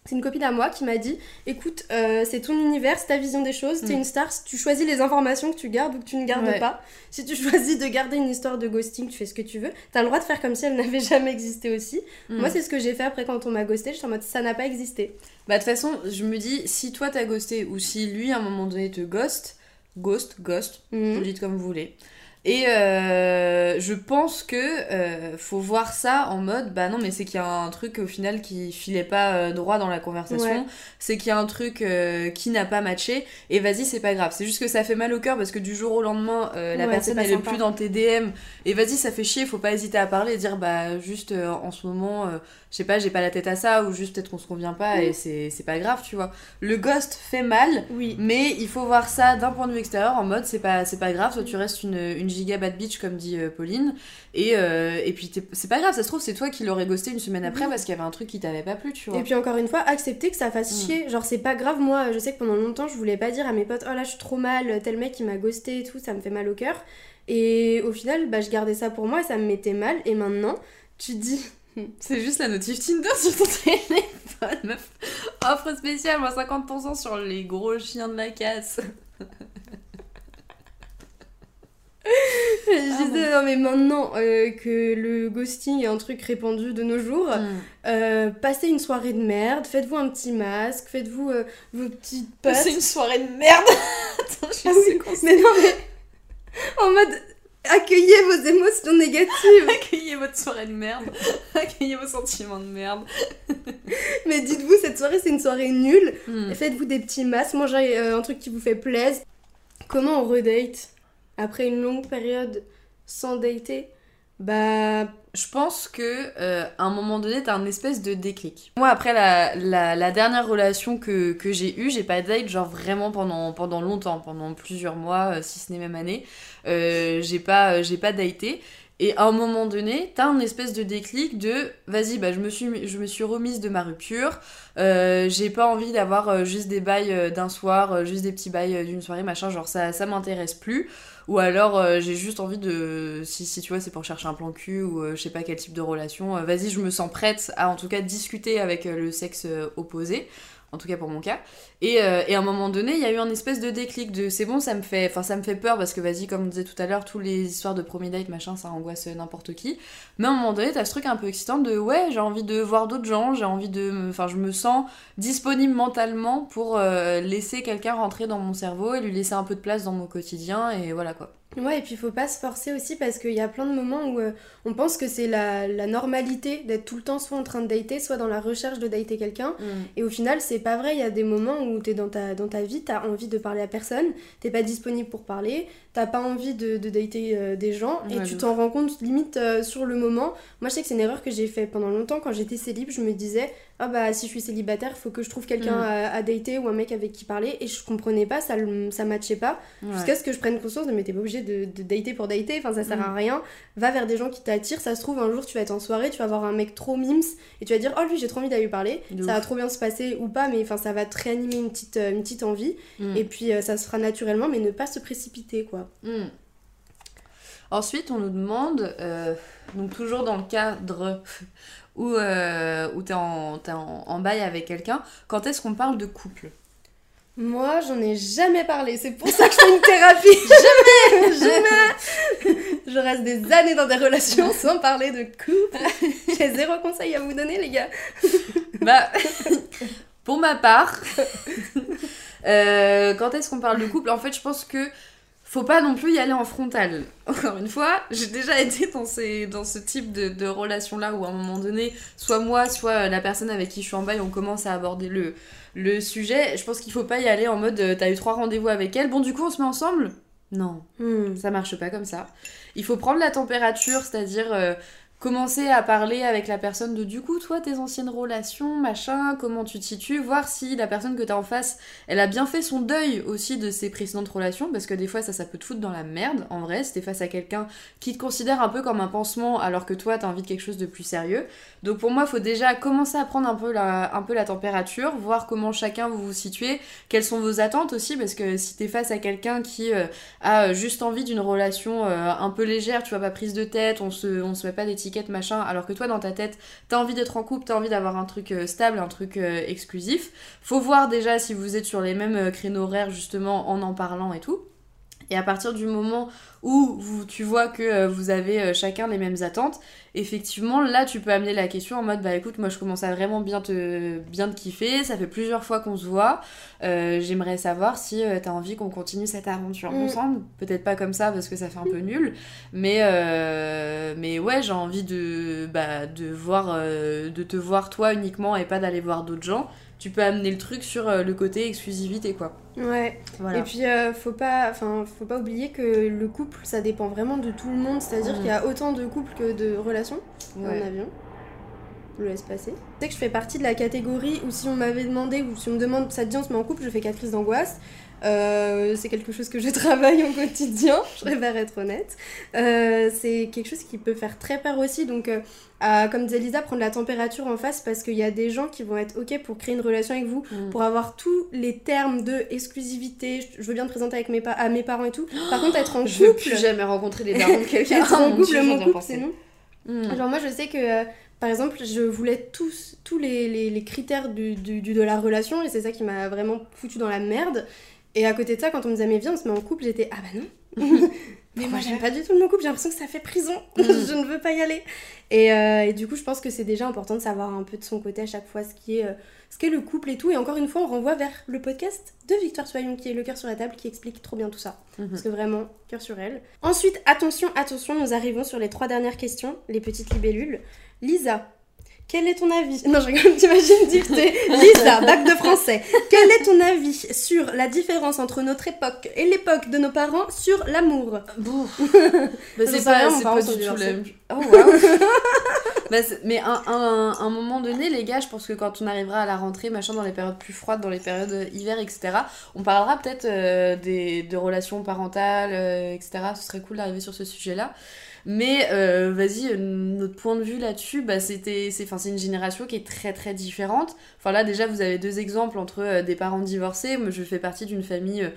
C'est une copine à moi qui m'a dit écoute, euh, c'est ton univers, c'est ta vision des choses, t'es Mm. une star, tu choisis les informations que tu gardes ou que tu ne gardes Ouais. pas. Si tu choisis de garder une histoire de ghosting, tu fais ce que tu veux. T'as le droit de faire comme si elle n'avait jamais existé aussi. Mm. Moi, c'est ce que j'ai fait après quand on m'a ghosté. J'étais en mode ça n'a pas existé. Bah de toute façon, je me dis, si toi t'as ghosté ou si lui à un moment donné te ghost, ghost, ghost, Mhm. vous le dites comme vous voulez, Et euh, je pense que euh, faut voir ça en mode bah non mais c'est qu'il y a un truc au final qui filait pas euh, droit dans la conversation, Ouais. c'est qu'il y a un truc euh, qui n'a pas matché et vas-y c'est pas grave. C'est juste que ça fait mal au cœur parce que du jour au lendemain euh, la Ouais, personne elle est plus dans tes DM et vas-y ça fait chier, faut pas hésiter à parler et dire bah juste euh, en ce moment euh, je sais pas j'ai pas la tête à ça ou juste peut-être qu'on se convient pas et c'est c'est pas grave tu vois. Le ghost fait mal Oui. mais il faut voir ça d'un point de vue extérieur en mode c'est pas c'est pas grave toi tu restes une, une giga bad bitch comme dit euh, Pauline et, euh, et puis t'es- c'est pas grave ça se trouve c'est toi qui l'aurais ghosté une semaine après parce qu'il y avait un truc qui t'avait pas plu tu vois Et puis encore une fois, accepter que ça fasse Mm. chier. Genre, c'est pas grave, moi, je sais que pendant longtemps, je voulais pas dire à mes potes, oh là, je suis trop mal, tel mec il m'a ghosté et tout, ça me fait mal au cœur. Et au final, bah, je gardais ça pour moi et ça me mettait mal. Et maintenant, tu dis, c'est juste la notif Tinder sur ton téléphone meuf offre spéciale moins 50% sur les gros chiens de la casse je disais, non mais maintenant euh, que le ghosting est un truc répandu de nos jours, euh, passez une soirée de merde, faites-vous un petit masque, faites-vous euh, vos petites potes. c'est une soirée de merde Attends, je suis Ah oui, mais non mais en mode accueillez vos émotions négatives. accueillez votre soirée de merde accueillez vos sentiments de merde mais dites-vous cette soirée c'est une soirée nulle. Hmm. Faites-vous des petits masques, mangez un truc qui vous fait plaisir. Comment on redate? Après une longue période sans dater Bah Je pense que euh, à un moment donné, t'as un espèce de déclic. Moi, après la, la, dernière relation que, que j'ai eue, j'ai pas date genre vraiment pendant, pendant longtemps, pendant plusieurs mois, euh, si ce n'est même année. Euh, j'ai pas, pas daté. Et à un moment donné, t'as un espèce de déclic de vas-y, bah, je, me suis, je me suis remise de ma rupture. J'ai pas envie d'avoir juste des bails d'un soir, juste des petits bails d'une soirée, machin. Genre, ça, ça m'intéresse plus. Ou alors euh, j'ai juste envie de. Si, si tu vois, c'est pour chercher un plan cul ou euh, je sais pas quel type de relation. euh, Vas-y, je me sens prête à en tout cas discuter avec le sexe opposé. En tout cas pour mon cas. Et, euh, et à un moment donné, il y a eu un espèce de déclic de c'est bon, ça me fait. Enfin, ça me fait peur parce que vas-y, comme on disait tout à l'heure, tous les histoires de premier date, machin, ça angoisse n'importe qui. Mais à un moment donné, t'as ce truc un peu excitant de ouais, j'ai envie de voir d'autres gens, j'ai envie de. Enfin, je me sens disponible mentalement pour euh, laisser quelqu'un rentrer dans mon cerveau et lui laisser un peu de place dans mon quotidien et voilà quoi. Ouais, et puis il faut pas se forcer aussi parce qu'il y a plein de moments où euh, on pense que c'est la, la normalité d'être tout le temps soit en train de dater, soit dans la recherche de dater quelqu'un. Et au final, c'est pas vrai. Il y a des moments où t'es dans ta, dans ta vie, t'as envie de parler à personne, t'es pas disponible pour parler, t'as pas envie de, de dater euh, des gens et Ouais, tu t'en rends compte limite euh, sur le moment. Moi, je sais que c'est une erreur que j'ai fait pendant longtemps quand j'étais célib. Je me disais, ah bah si je suis célibataire, faut que je trouve quelqu'un Mm. à, à dater ou un mec avec qui parler. Et je comprenais pas, ça, ça matchait pas. Ouais. Jusqu'à ce que je prenne conscience de mais t'es pas obligé de, de dater pour dater, enfin ça sert Mm. à rien. Va vers des gens qui t'attirent, ça se trouve un jour tu vas être en soirée, tu vas voir un mec trop mims et tu vas dire oh lui j'ai trop envie d'aller lui parler, De ça ouf. va trop bien se passer ou pas, mais enfin ça va te réanimer une petite, euh, une petite envie Mm. et puis euh, ça se fera naturellement, mais ne pas se précipiter quoi. Hmm. Ensuite, on nous demande, euh, donc toujours dans le cadre où, euh, où t'es en, t'es en, en bail avec quelqu'un, quand est-ce qu'on parle de couple? Moi j'en ai jamais parlé, c'est pour ça que je fais une thérapie. jamais Jamais Je reste des années dans des relations sans parler de couple. J'ai zéro conseil à vous donner les gars. Bah, pour ma part, euh, quand est-ce qu'on parle de couple? En fait, je pense que faut pas non plus y aller en frontal. Encore une fois, j'ai déjà été dans, ces, dans ce type de, de relation-là où à un moment donné, soit moi, soit la personne avec qui je suis en bail, on commence à aborder le, le sujet. Je pense qu'il faut pas y aller en mode euh, t'as eu trois rendez-vous avec elle, bon du coup on se met ensemble? Non, Hmm. ça marche pas comme ça. Il faut prendre la température, c'est-à-dire euh, commencer à parler avec la personne de du coup, toi, tes anciennes relations, machin, comment tu te situes, voir si la personne que t'as en face, elle a bien fait son deuil aussi de ses précédentes relations, parce que des fois, ça, ça peut te foutre dans la merde, en vrai, si t'es face à quelqu'un qui te considère un peu comme un pansement, alors que toi, t'as envie de quelque chose de plus sérieux. Donc pour moi, faut déjà commencer à prendre un peu, la, un peu la température, voir comment chacun vous vous situez, quelles sont vos attentes aussi, parce que si t'es face à quelqu'un qui euh, a juste envie d'une relation euh, un peu légère, tu vois, pas prise de tête, on se, on se met pas d'étiquette, machin, alors que toi, dans ta tête, t'as envie d'être en couple, t'as envie d'avoir un truc euh, stable, un truc euh, exclusif. Faut voir déjà si vous êtes sur les mêmes euh, créneaux horaires, justement, en en parlant et tout. Et à partir du moment où vous, tu vois que euh, vous avez euh, chacun les mêmes attentes, effectivement, là, tu peux amener la question en mode, bah écoute, moi je commence à vraiment bien te, bien te kiffer, ça fait plusieurs fois qu'on se voit, euh, j'aimerais savoir si tu t'as envie qu'on continue cette aventure Mm. ensemble. Peut-être pas comme ça parce que ça fait un peu nul, mais, euh, mais ouais, j'ai envie de, bah, de, voir, euh, de te voir toi uniquement et pas d'aller voir d'autres gens. Tu peux amener le truc sur euh, le côté exclusivité, quoi. Ouais. Voilà. Et puis, euh, faut pas, enfin, faut pas oublier que le couple, ça dépend vraiment de tout le monde. C'est-à-dire Mhm. qu'il y a autant de couples que de relations Ouais. en avion. Je le laisse passer. Tu sais que je fais partie de la catégorie où si on m'avait demandé ou si on me demande ça te dit on se met en couple, je fais quatre crises d'angoisse. Euh, c'est quelque chose que je travaille au quotidien, je préfère être honnête. Euh, c'est quelque chose qui peut faire très peur aussi. Donc, euh, à, comme disait Lisa, prendre la température en face parce qu'il y a des gens qui vont être OK pour créer une relation avec vous, Mm. pour avoir tous les termes de exclusivité. Je veux bien te présenter avec mes à mes parents et tout. Par contre, être en Je veux couple. plus jamais rencontrer les darons de quelqu'un. Être en couple, mon couple, c'est non. Mm. Genre moi je sais que par exemple je voulais tous, tous les, les- les critères du, du- du- de la relation et c'est ça qui m'a vraiment foutu dans la merde. Et à côté de ça quand on me disait mais viens on se met en couple j'étais ah bah non. mais moi j'aime pas du tout le mot couple j'ai l'impression que ça fait prison. Mm. je ne veux pas y aller. Et, euh, et du coup je pense que c'est déjà important de savoir un peu de son côté à chaque fois ce qui est... euh, ce qu'est le couple et tout, et encore une fois, on renvoie vers le podcast de Victoire Soyon qui est Le cœur sur la table qui explique trop bien tout ça. Mhm. Parce que vraiment, cœur sur elle. Ensuite, attention, attention, nous arrivons sur les trois dernières questions, les petites libellules. Lisa, quel est ton avis? Non, je rigole, t'imagines dicter. Lisa, bac de français. Quel est ton avis sur la différence entre notre époque et l'époque de nos parents sur l'amour? Bon. Bah, c'est pas, rien, pas du tout Oh, waouh. Bah, mais à un, un- un moment donné, les gars, je pense que quand on arrivera à la rentrée, machin, dans les périodes plus froides, dans les périodes euh, hiver, etc., on parlera peut-être euh, des, de relations parentales, euh, etc. Ce serait cool d'arriver sur ce sujet-là. Mais euh, vas-y, euh, notre point de vue là-dessus, bah, c'est, une génération qui est très très différente. Enfin là, déjà, vous avez deux exemples entre euh, des parents divorcés. Moi, je fais partie d'une famille.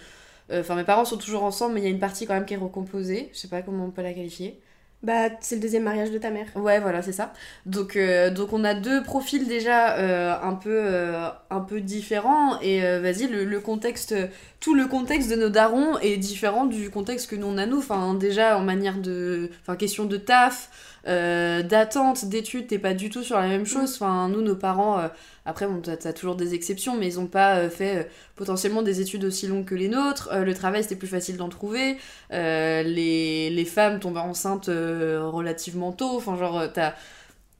Enfin, mes parents sont toujours ensemble, mais il y a une partie quand même qui est recomposée. Je sais pas comment on peut la qualifier. Bah, c'est le deuxième mariage de ta mère. Ouais, voilà, c'est ça. Donc, euh, donc on a deux profils déjà euh, un, peu, euh, un peu différents. Et vas-y, le, le contexte, tout le contexte de nos darons est différent du contexte que nous on a nous. Enfin, déjà en manière de. Enfin, question de taf, euh, d'attente, d'études, t'es pas du tout sur la même chose. Enfin, nous, nos parents. euh, après, bon, t'as toujours des exceptions, mais ils ont pas euh, fait potentiellement des études aussi longues que les nôtres. Le travail, c'était plus facile d'en trouver. Les, les femmes tombent enceintes relativement tôt. Enfin, genre, t'as.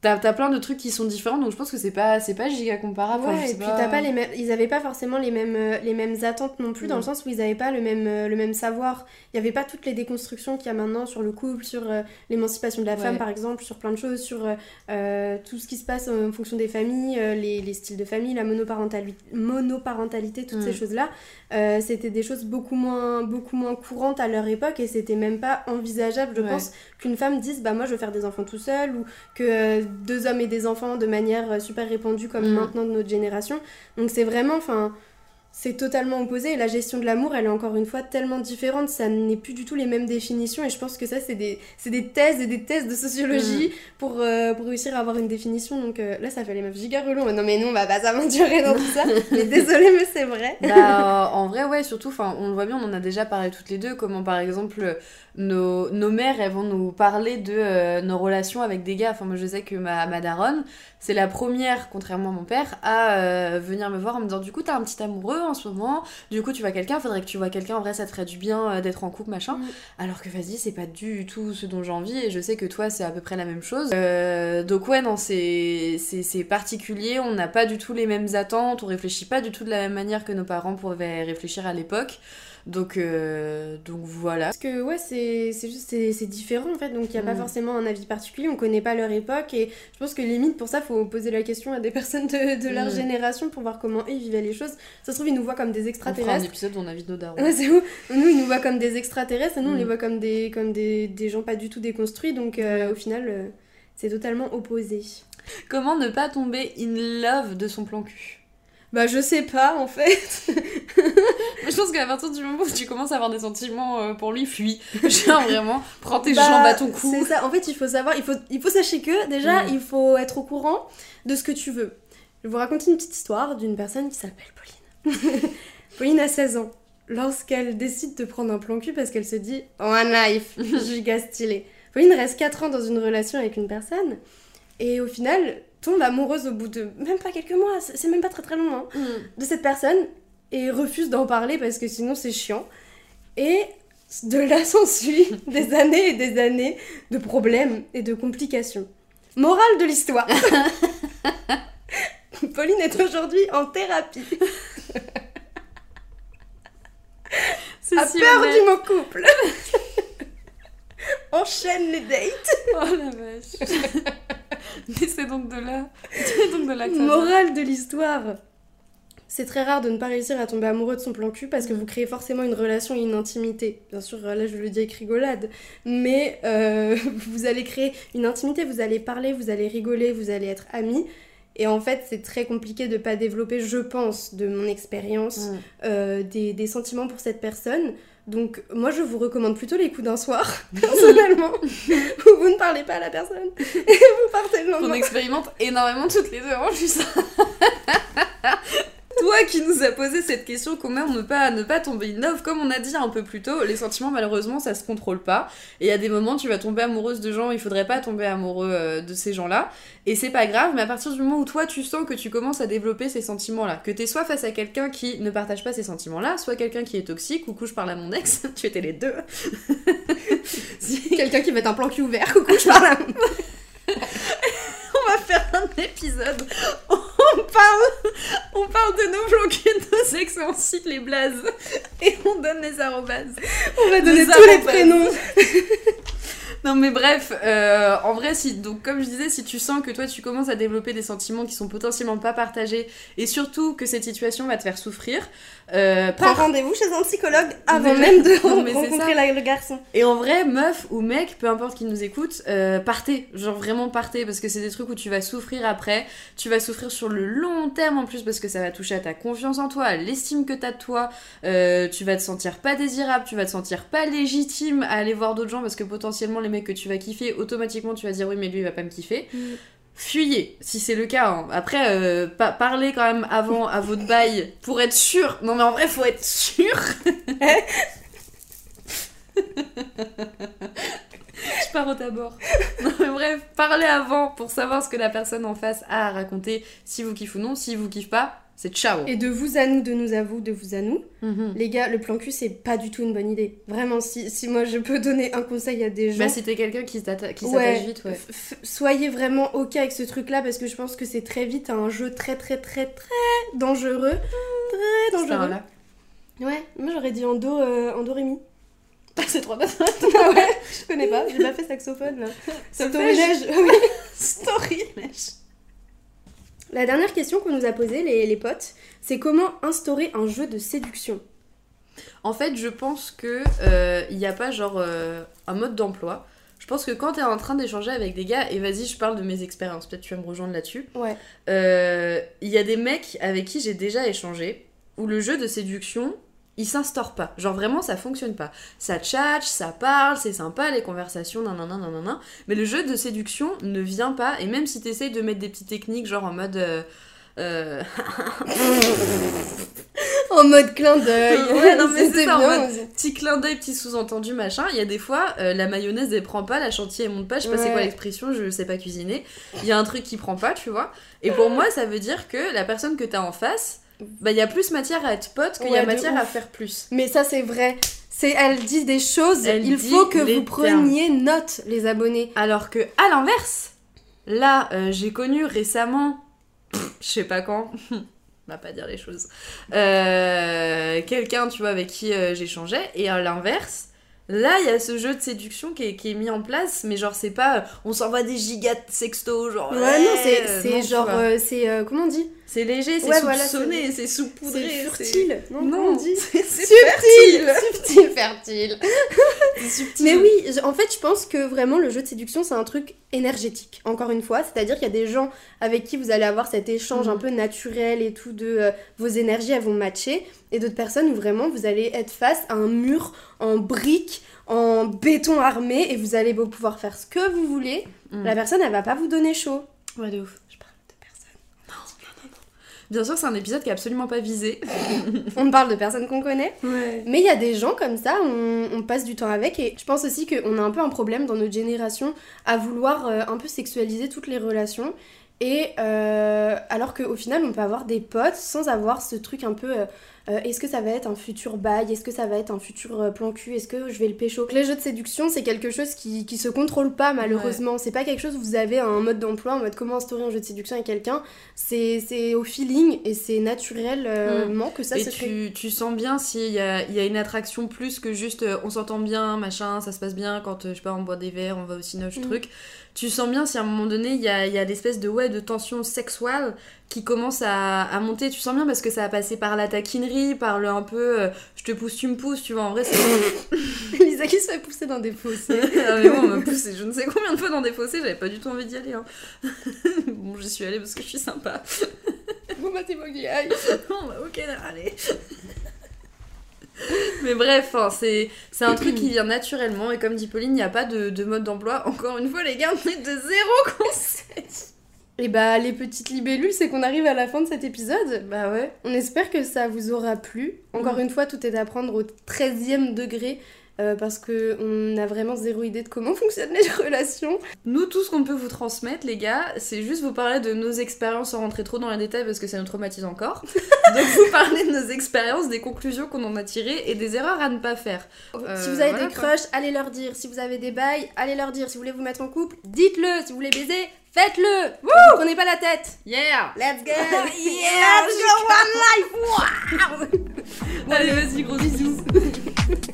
T'as t'as plein de trucs qui sont différents, donc je pense que c'est pas, c'est pas giga comparable. Ouais, et puis t'as pas les mêmes, ils avaient pas forcément les mêmes, euh, les mêmes attentes non plus, dans Mm. le sens où ils avaient pas le même, euh, le même savoir. Il y avait pas toutes les déconstructions qu'il y a maintenant sur le couple, sur euh, l'émancipation de la femme par exemple, sur plein de choses, sur euh, tout ce qui se passe en fonction des familles, euh, les, les styles de famille, la monoparentalité, monoparentalité toutes Mm. ces choses-là. Euh, c'était des choses beaucoup moins, beaucoup moins courantes à leur époque et c'était même pas envisageable, je Ouais. pense, qu'une femme dise bah moi je veux faire des enfants tout seul ou que deux hommes aient des enfants de manière euh, super répandue comme Mm. maintenant de notre génération. Donc c'est vraiment, enfin, c'est totalement opposé. Et la gestion de l'amour, elle est encore une fois tellement différente. Ça n'est plus du tout les mêmes définitions. Et je pense que ça, c'est des, des thèses et des thèses de sociologie pour, euh, pour réussir à avoir une définition. Donc euh, là, ça fait les meufs giga relous. Non mais non, on va pas s'aventurer dans tout ça. mais désolé, mais c'est vrai. Bah, euh, en vrai, ouais, surtout, on le voit bien, on en a déjà parlé toutes les deux, comment par exemple nos, nos mères, elles vont nous parler de nos relations avec des gars. Enfin, moi, je sais que ma, ma daronne, c'est la première, contrairement à mon père, à venir me voir en me disant, du coup, t'as un petit amoureux en ce moment, du coup, tu vois quelqu'un, faudrait que tu vois quelqu'un, en vrai, ça te ferait du bien euh, d'être en couple, machin. Mm. Alors que, vas-y, c'est pas du tout ce dont j'ai envie, et je sais que toi, c'est à peu près la même chose. Euh, donc, ouais, non, c'est particulier, on n'a pas du tout les mêmes attentes, on réfléchit pas du tout de la même manière que nos parents pouvaient réfléchir à l'époque. Donc, euh, donc voilà. Parce que ouais, c'est c'est juste, c'est différent en fait, donc il n'y a pas Mm. forcément un avis particulier, on connaît pas leur époque, et je pense que limite pour ça, faut poser la question à des personnes de, de leur Mm. génération pour voir comment eux ils vivaient les choses. Ça se trouve, ils nous voient comme des On fera un extraterrestres. épisode où on invite nos darons. Ouais, c'est ouf. Nous, ils nous voient comme des extraterrestres, et nous, on Mm. les voit comme des, comme des, des gens pas du tout déconstruits, donc euh, au final, euh, c'est totalement opposé. Comment ne pas tomber in love de son plan cul? Bah, je sais pas en fait. Mais je pense qu'à partir du moment où tu commences à avoir des sentiments euh, pour lui, fuis. Genre vraiment, prends tes Bah, jambes à ton cou. C'est ça, en fait, il faut savoir, il faut, il faut sachez que déjà, Mm. il faut être au courant de ce que tu veux. Je vais vous raconter une petite histoire d'une personne qui s'appelle Pauline. Pauline a 16 ans. lorsqu'elle décide de prendre un plan cul parce qu'elle se dit Oh, un life, giga stylé. Pauline reste 4 ans dans une relation avec une personne et au final tombe amoureuse au bout de même pas quelques mois, c'est même pas très très long, hein, de cette personne et refuse d'en parler parce que sinon c'est chiant. Et de là s'ensuit des années et des années de problèmes et de complications. Morale de l'histoire. Pauline est aujourd'hui en thérapie. C'est A si peur du mot couple. Enchaîne les dates. Oh la vache. Mais c'est donc de là. C'est donc de là que ça vient. Morale de l'histoire. C'est très rare de ne pas réussir à tomber amoureux de son plan cul parce que vous créez forcément une relation et une intimité. Bien sûr, là je le dis avec rigolade, mais euh, vous allez créer une intimité, vous allez parler, vous allez rigoler, vous allez être amis. Et en fait, c'est très compliqué de pas développer, je pense, de mon expérience, Mm. euh, des, des sentiments pour cette personne. Donc, moi, je vous recommande plutôt les coups d'un soir, personnellement, où vous ne parlez pas à la personne et vous partez le On lendemain. expérimente énormément toutes les deux en plus. Toi qui nous as posé cette question, comment ne pas, ne pas tomber in love Comme on a dit un peu plus tôt, les sentiments malheureusement ça se contrôle pas. Et il y a des moments tu vas tomber amoureuse de gens, il faudrait pas tomber amoureux euh, de ces gens-là. Et c'est pas grave, mais à partir du moment où toi tu sens que tu commences à développer ces sentiments-là, que t'es soit face à quelqu'un qui ne partage pas ces sentiments-là, soit quelqu'un qui est toxique, coucou je parle à mon ex, tu étais les deux. Si- Quelqu'un qui met un plan cul ouvert, coucou, je parle à On va faire un épisode. On parle, on parle de nos cul, de nos ex, et on cite les blazes. Et on donne les arrobases. On va donner Nous tous les avons pas prénoms. Non mais bref, euh, en vrai, si, donc comme je disais, si tu sens que toi tu commences à développer des sentiments qui sont potentiellement pas partagés, et surtout que cette situation va te faire souffrir, euh, Prends rendez-vous chez un psychologue avant même de Non, rencontrer la- le garçon. Et en vrai, meuf ou mec, peu importe qui nous écoute, euh, partez. Genre vraiment partez parce que c'est des trucs où tu vas souffrir après. Tu vas souffrir sur le long terme en plus parce que ça va toucher à ta confiance en toi, à l'estime que t'as de toi. Euh, tu vas te sentir pas désirable, tu vas te sentir pas légitime à aller voir d'autres gens parce que potentiellement les que tu vas kiffer, automatiquement tu vas dire oui mais lui il va pas me kiffer. Fuyez, si c'est le cas. hein. Après, euh, pa- parlez quand même avant à votre bail pour être sûr. Non mais en vrai, faut être sûr. Je pars au tabord. Non mais bref, parlez avant pour savoir ce que la personne en face a à raconter, si vous kiffez ou non. Si vous kiffez pas, c'est ciao. Et de vous à nous, de nous à vous, de vous à nous. Mhm. Les gars, le plan cul, c'est pas du tout une bonne idée. Vraiment, si, si moi je peux donner un conseil à des gens. Bah si t'es quelqu'un qui s'atta- qui s'attache Ouais, vite, ouais. f- soyez vraiment ok avec ce truc là parce que je pense que c'est très vite un jeu très très très très dangereux. Très dangereux. là. Ouais, moi j'aurais dit en do, euh, en do ré mi. c'est trop bien. ah ouais, je connais pas, j'ai pas fait saxophone là. Oui. Story. La dernière question qu'on nous a posée, les, les potes, c'est comment instaurer un jeu de séduction? En fait, je pense que euh, il n'y a pas genre euh, un mode d'emploi. Je pense que quand t'es en train d'échanger avec des gars, et vas-y, je parle de mes expériences, peut-être tu vas me rejoindre là-dessus. Ouais. Euh, Il y a des mecs avec qui j'ai déjà échangé où le jeu de séduction il s'instaure pas. Genre vraiment ça fonctionne pas. Ça tchatche, ça parle, c'est sympa les conversations, nanana nanana. Mais le jeu de séduction ne vient pas et même si t'essayes de mettre des petites techniques genre en mode. euh, euh, En mode clin d'œil. Ouais, non, mais c'est ça, en mode- petit clin d'œil, petit sous-entendu, machin. Il y a des fois, euh, la mayonnaise elle prend pas, la chantilly elle monte pas, je sais pas c'est quoi l'expression, je sais pas cuisiner. Il y a un truc qui prend pas, tu vois. Et pour moi, ça veut dire que la personne que t'as en face, bah il y a plus matière à être pote qu'il y a matière à faire plus. Mais ça c'est vrai. C'est, elle dit des choses, Elle il faut que vous preniez note, les abonnés. Alors que, à l'inverse, là, euh, j'ai connu récemment, je sais pas quand, on va pas dire les choses, euh, quelqu'un, tu vois, avec qui euh, j'échangeais, et à l'inverse, là, il y a ce jeu de séduction qui est, qui est mis en place, mais genre, c'est pas, on s'envoie des gigas de sexto, genre, Ouais, non, c'est, genre, euh, c'est, euh, comment on dit? C'est léger, c'est ouais, voilà, soupçonné, c'est saupoudré, C'est furtile. Non, Non, on dit c'est Subtil fertile. Subtil, fertile. Subtil. Mais oui, en fait, je pense que vraiment le jeu de séduction, c'est un truc énergétique, encore une fois. C'est-à-dire qu'il y a des gens avec qui vous allez avoir cet échange un peu naturel et tout, de euh, vos énergies, elles vont matcher. Et d'autres personnes où vraiment vous allez être face à un mur en briques, en béton armé, et vous allez pouvoir faire ce que vous voulez. Mhm. La personne, elle va pas vous donner chaud. Ouais, de ouf. Je parle de personne. Non, non, non, non. Bien sûr, c'est un épisode qui est absolument pas visé. on parle de personnes qu'on connaît. Ouais. Mais il y a des gens comme ça, on, on passe du temps avec et je pense aussi qu'on a un peu un problème dans notre génération à vouloir euh, un peu sexualiser toutes les relations. Et euh, alors qu'au final, on peut avoir des potes sans avoir ce truc un peu. euh, euh, est-ce que ça va être un futur bail? Est-ce que ça va être un futur euh, plan cul? Est-ce que je vais le pécho? Les jeux de séduction, c'est quelque chose qui, qui se contrôle pas malheureusement. C'est pas quelque chose où vous avez un mode d'emploi, en mode comment instaurer un jeu de séduction avec quelqu'un. C'est c'est au feeling et c'est naturellement que ça Et se fait. tu, tu sens bien s'il y a, il y a une attraction plus que juste euh, on s'entend bien, machin, ça se passe bien quand euh, je sais pas, on boit des verres, on va au cinoche, Mm. truc. Tu sens bien si à un moment donné il y a, y a l'espèce de, ouais, de tension sexuelle qui commence à, à monter. Tu sens bien parce que ça a passé par la taquinerie, par le un peu euh, je te pousse, tu me pousses, tu vois. En vrai, c'est. Lisa qui se fait pousser dans des fossés. ah, mais moi, on m'a poussé je ne sais combien de fois dans des fossés, j'avais pas du tout envie d'y aller. hein. bon, j'y suis allée parce que je suis sympa. bon bah bon y aille. Bon, bah, ok, allez. Mais bref, hein, c'est c'est un truc qui vient naturellement et comme dit Pauline, il n'y a pas de, de mode d'emploi. Encore une fois, les gars, on est de zéro conseil. Et bah les petites libellules, c'est qu'on arrive à la fin de cet épisode. Bah ouais. On espère que ça vous aura plu. Encore Mhm. une fois, tout est à prendre au 13e degré euh, parce que on a vraiment zéro idée de comment fonctionnent les relations. Nous, tout ce qu'on peut vous transmettre, les gars, c'est juste vous parler de nos expériences sans rentrer trop dans les détails parce que ça nous traumatise encore. Donc, vous parler de nos expériences, des conclusions qu'on en a tirées et des erreurs à ne pas faire. Euh, si vous avez voilà, des crushs, allez leur dire. Si vous avez des bails, allez leur dire. Si vous voulez vous mettre en couple, dites-le. Si vous voulez baiser, faites-le. Vous prenez pas la tête. Yeah Let's go. Yeah, Let's go one life. Allez, vas-y, gros bisous.